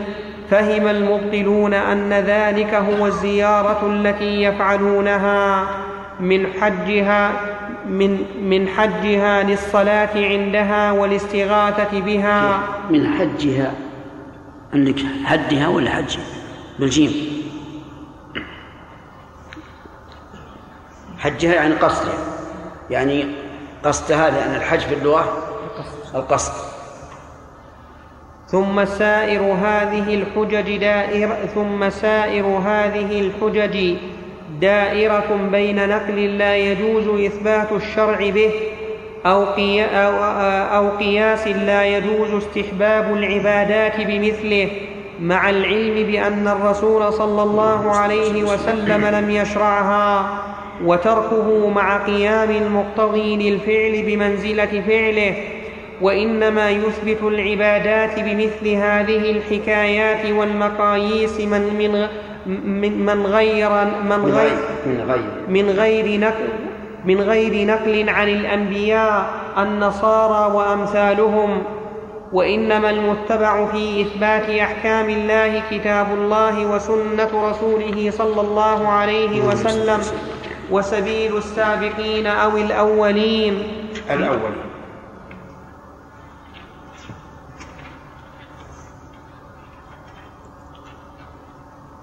فهم المبطلون أن ذلك هو الزيارة التي يفعلونها من حجها من من حجها للصلاة عندها والاستغاثة بها. من حجها عندك حدها ولا حج؟ بالجيم. حجها يعني قصدها. يعني قصدها لأن الحج في اللغة القصد. ثم سائر هذه الحجج دائرة ثم سائر هذه الحجج دائرة بين نقل لا يجوز إثبات الشرع به أو, أو قياس لا يجوز استحباب العبادات بمثله مع العلم بأن الرسول صلى الله عليه وسلم لم يشرعها وتركه مع قيام المقتضي للفعل بمنزلة فعله وإنما يثبت العبادات بمثل هذه الحكايات والمقاييس من من من من غير من غير من غير. من غير نقل من غير نقل عن الأنبياء النصارى وأمثالهم. وإنما المتبع في إثبات أحكام الله كتاب الله وسنة رسوله صلى الله عليه وسلم وسبيل السابقين أو الأولين. الأولين.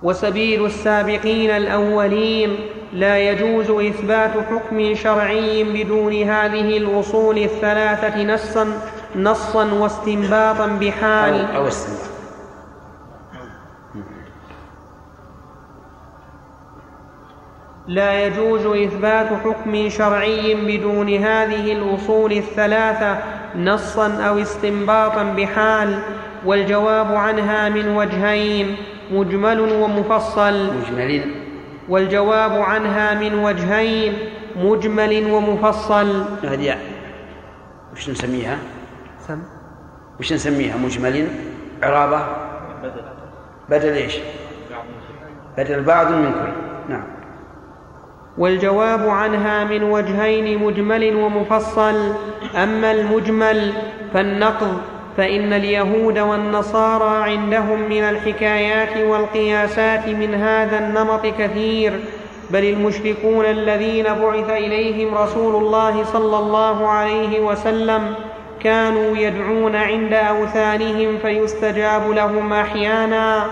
وسبيل السابقين الأولين لا يجوز إثبات حكم شرعي بدون هذه الاصول الثلاثة نصا نصا واستنباطا بحال. أو استنباط. لا يجوز إثبات حكم شرعي بدون هذه الاصول الثلاثة نصا أو استنباطا بحال والجواب عنها من وجهين. مجمل ومفصل. مجمل والجواب عنها من وجهين مجمل ومفصل. هذه وش نسميها؟ سم. وش نسميها؟ مجمل عرابة. بدل بدل إيش؟ بدل بعض من كل. نعم. والجواب عنها من وجهين مجمل ومفصل. أما المجمل فالنقض فإن اليهود والنصارى عندهم من الحكايات والقياسات من هذا النمط كثير بل المشركون الذين بعث إليهم رسول الله صلى الله عليه وسلم كانوا يدعون عند أوثانهم فيستجاب لهم أحيانا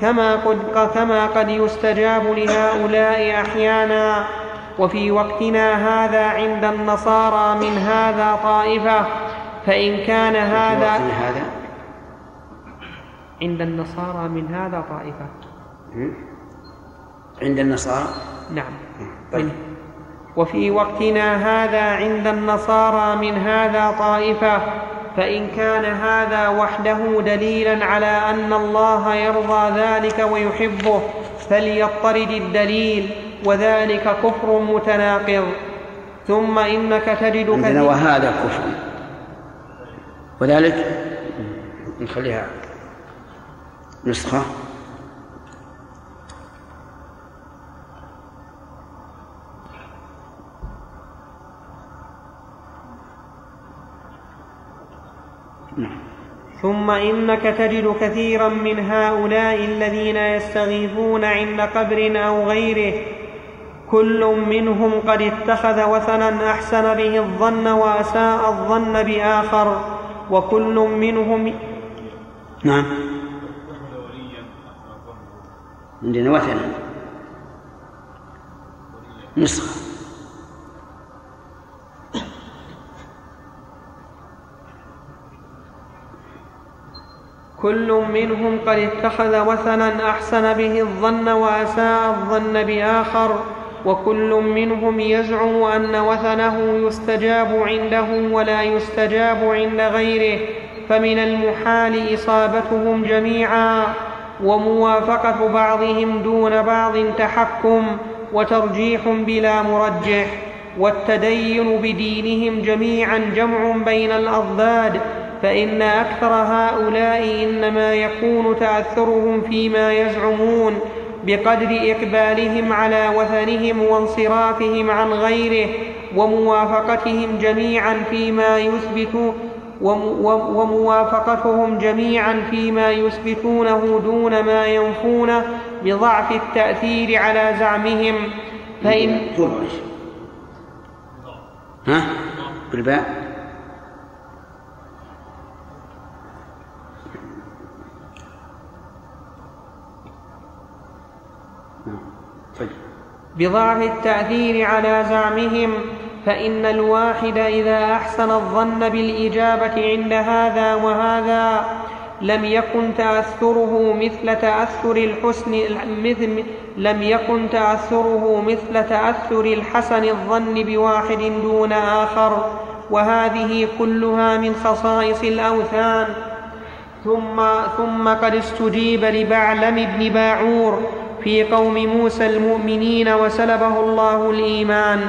كما قد, كما قد يستجاب لهؤلاء أحيانا. وفي وقتنا هذا عند النصارى من هذا طائفة. فإن كان هذا هذا؟ عند النصارى من هذا طائفة. عند النصارى؟ نعم. طيب. وفي وقتنا هذا عند النصارى من هذا طائفة. فإن كان هذا وحده دليلا على أن الله يرضى ذلك ويحبه فليضطرد الدليل وذلك كفر متناقض. ثم إنك تجد عندنا وهذا كفر. وذلك نخليها نسخة. نعم. ثم إنك تجد كثيرا من هؤلاء الذين يستغيثون عند قبر أو غيره. كل منهم قد اتخذ وثنا أحسن به الظن وأساء الظن بآخر. وكل منهم نعم. عندنا وثنا نسخة. كل منهم قد اتخذ وثنا أحسن به الظن وأساء الظن بآخر. وكل منهم يزعم أن وثنه يستجاب عنده ولا يستجاب عند غيره فمن المحال إصابتهم جميعا وموافقة بعضهم دون بعض تحكم وترجيح بلا مرجح والتدين بدينهم جميعا جمع بين الأضداد فإن أكثر هؤلاء إنما يكون تأثرهم فيما يزعمون. بقدر اقبالهم على وثنهم وانصرافهم عن غيره وموافقتهم جميعا فيما يثبت وموافقتهم جميعا فيما يثبتونه دون ما ينفونه بضعف التأثير على زعمهم فإن ها بالباء بضعف التأثير على زعمهم فإن الواحد إذا أحسن الظن بالإجابة عند هذا وهذا لم يكن تأثره مثل تأثر الحسن لم يكن تأثره مثل تأثر الحسن الظن بواحد دون آخر وهذه كلها من خصائص الأوثان. ثم ثم قد استجيب لبعلم بن باعور في قوم موسى المؤمنين وسلبه الله الإيمان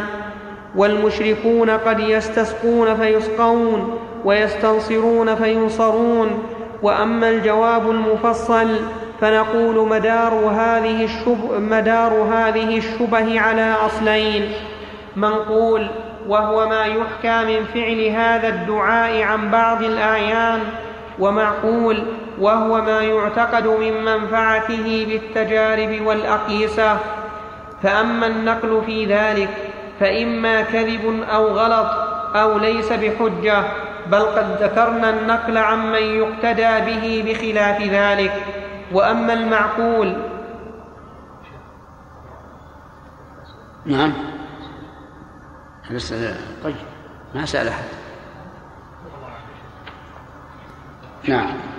والمشركون قد يستسقون فيسقون ويستنصرون فينصرون. وأما الجواب المفصل فنقول مدار هذه الشبه مدار هذه الشبه على أصلين. منقول وهو ما يحكى من فعل هذا الدعاء عن بعض الأعيان. ومعقول وهو ما يعتقد من منفعته بالتجارب والأقيسة. فأما النقل في ذلك فإما كذب أو غلط أو ليس بحجة بل قد ذكرنا النقل عمن يقتدى به بخلاف ذلك. وأما المعقول نعم. طيب ما سأل أحد. نعم.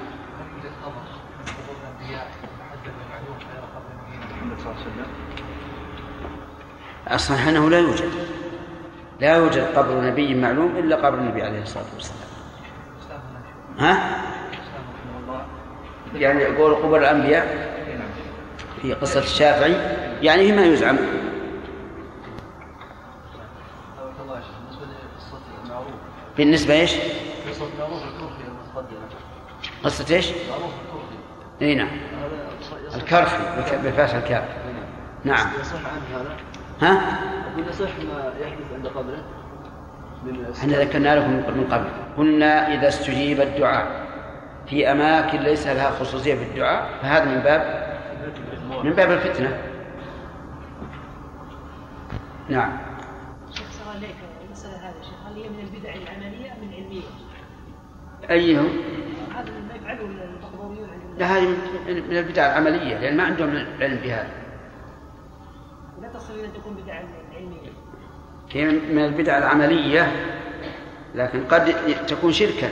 الصحيح أنه لا يوجد لا يوجد قبر نبي معلوم إلا قبر النبي عليه الصلاة والسلام ها؟ يعني يقول قبر الأنبياء في قصة الشافعي يعني هي ما يزعم بالنسبة إيش؟ قصة إيش؟ إي نعم الكرخي بفتح الكاف نعم ها؟ أقول يصح ما يحدث عند قبره؟ إحنا ذكرنا لكم من قبل. قلنا إذا استجيب الدعاء. في أماكن ليس لها خصوصية في الدعاء. فهذا من باب من باب الفتنة. نعم. شيخ سؤال لك المسألة هذا شيخ هل هي من البدع العملية أم العلمية؟ أيهم؟ هذا ما يفعله المقبوريون لا هذه من البدع العملية لأن ما عندهم علم بهذا. أن تكون بدعة علمية. هي من البدع العملية لكن قد تكون شركا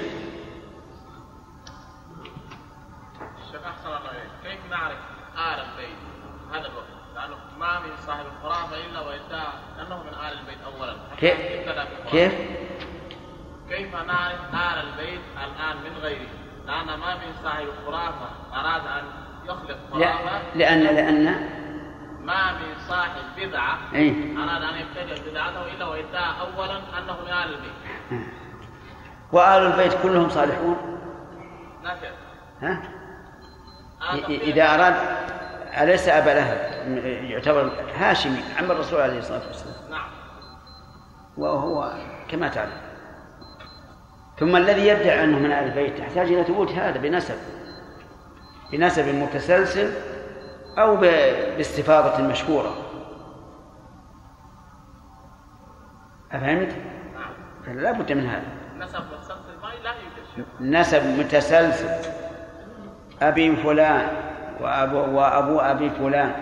الشيخ أحسن الله كيف نعرف آل البيت هذا الوقت؟ لأنه ما من صاحب الخرافة إلا ويدعى أنه من آل البيت اولا. كيف كيف؟ كيف نعرف آل البيت الآن من غيره؟ لأن ما من صاحب الخرافة أراد أن يخلق خرافة. لأن لأن ما من صاحب بدعة أي. أراد أن يبتدع بدعته إلا ويدعى أولا أنه من أهل البيت. وآل البيت كلهم صالحون؟ نعم ها؟ إذا أراد أليس أبا لهب؟ يعتبر هاشمي عم الرسول عليه الصلاة والسلام. نعم. وهو كما تعلم. ثم الذي يدعي أنه من آل البيت يحتاج إلى ثبوت هذا بنسب. بنسب متسلسل أو باستفاضة مشهورة أفهمت؟ فلا بد من هذا. نسب لا نسب متسلسل. أبي فلان وأبو, وأبو أبي فلان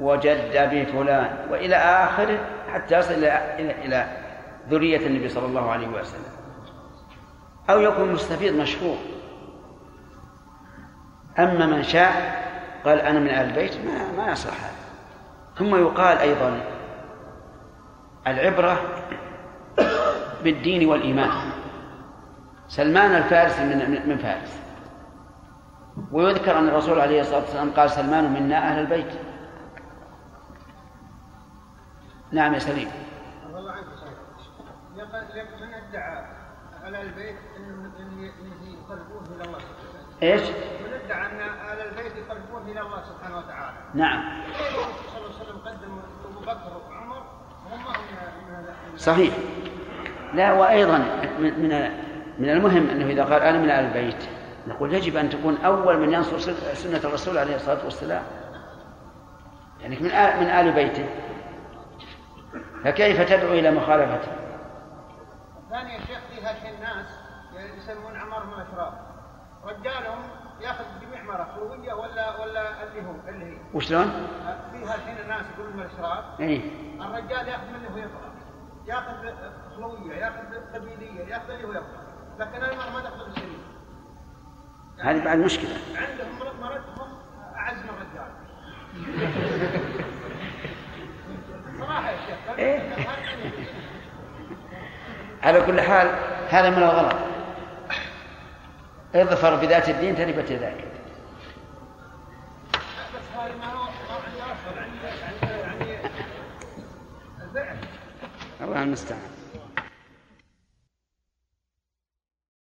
وجد أبي فلان وإلى آخره حتى يصل إلى إلى إلى ذرية النبي صلى الله عليه وسلم. أو يكون مستفيض مشهور أما من شاء قال أنا من آل البيت ما ما يصلح هذا. ثم يقال أيضا العبرة بالدين والإيمان. سلمان الفارسي من من فارس. ويذكر أن الرسول عليه الصلاة والسلام قال سلمان منا أهل البيت. نعم يا سليم. الله عنك يقول من ادعى على البيت ان يقربوه إلى الله. سبحانه إيش؟ ادعى أن أهل البيت يقربوه إلى الله سبحانه وتعالى. نعم. كيف الرسول صلى الله عليه وسلم قدم ابو بكر وعمر وهم من صحيح. لا وأيضا من من المهم أنه إذا قال أنا من آل البيت نقول يجب أن تكون أول من ينصر سن- سنة الرسول عليه الصلاة والسلام. يعني من آل من آل بيته. فكيف تدعو إلى مخالفته؟ ثاني يا شيخ في هالحين ناس يسمون عمار من الاشراف رجالهم ياخذ جميع مرة خلوية ولا ولا اللي هو اللي هي. وشلون؟ في هالحين ناس يقولون من الاشراف إيه. الرجال ياخذ منه ويبغى ياخذ خلوية ياخذ قبيلية ياخذ اللي هو يبغى لكن المرأة ما تاخذ الشريف هذه بعد مشكلة. عندهم مرض مرضهم أعز من الرجال. صراحة يا شيخ. إيه. على كل حال هذا من الغلط. اظفر بذات الدين تربت يداك الله المستعان.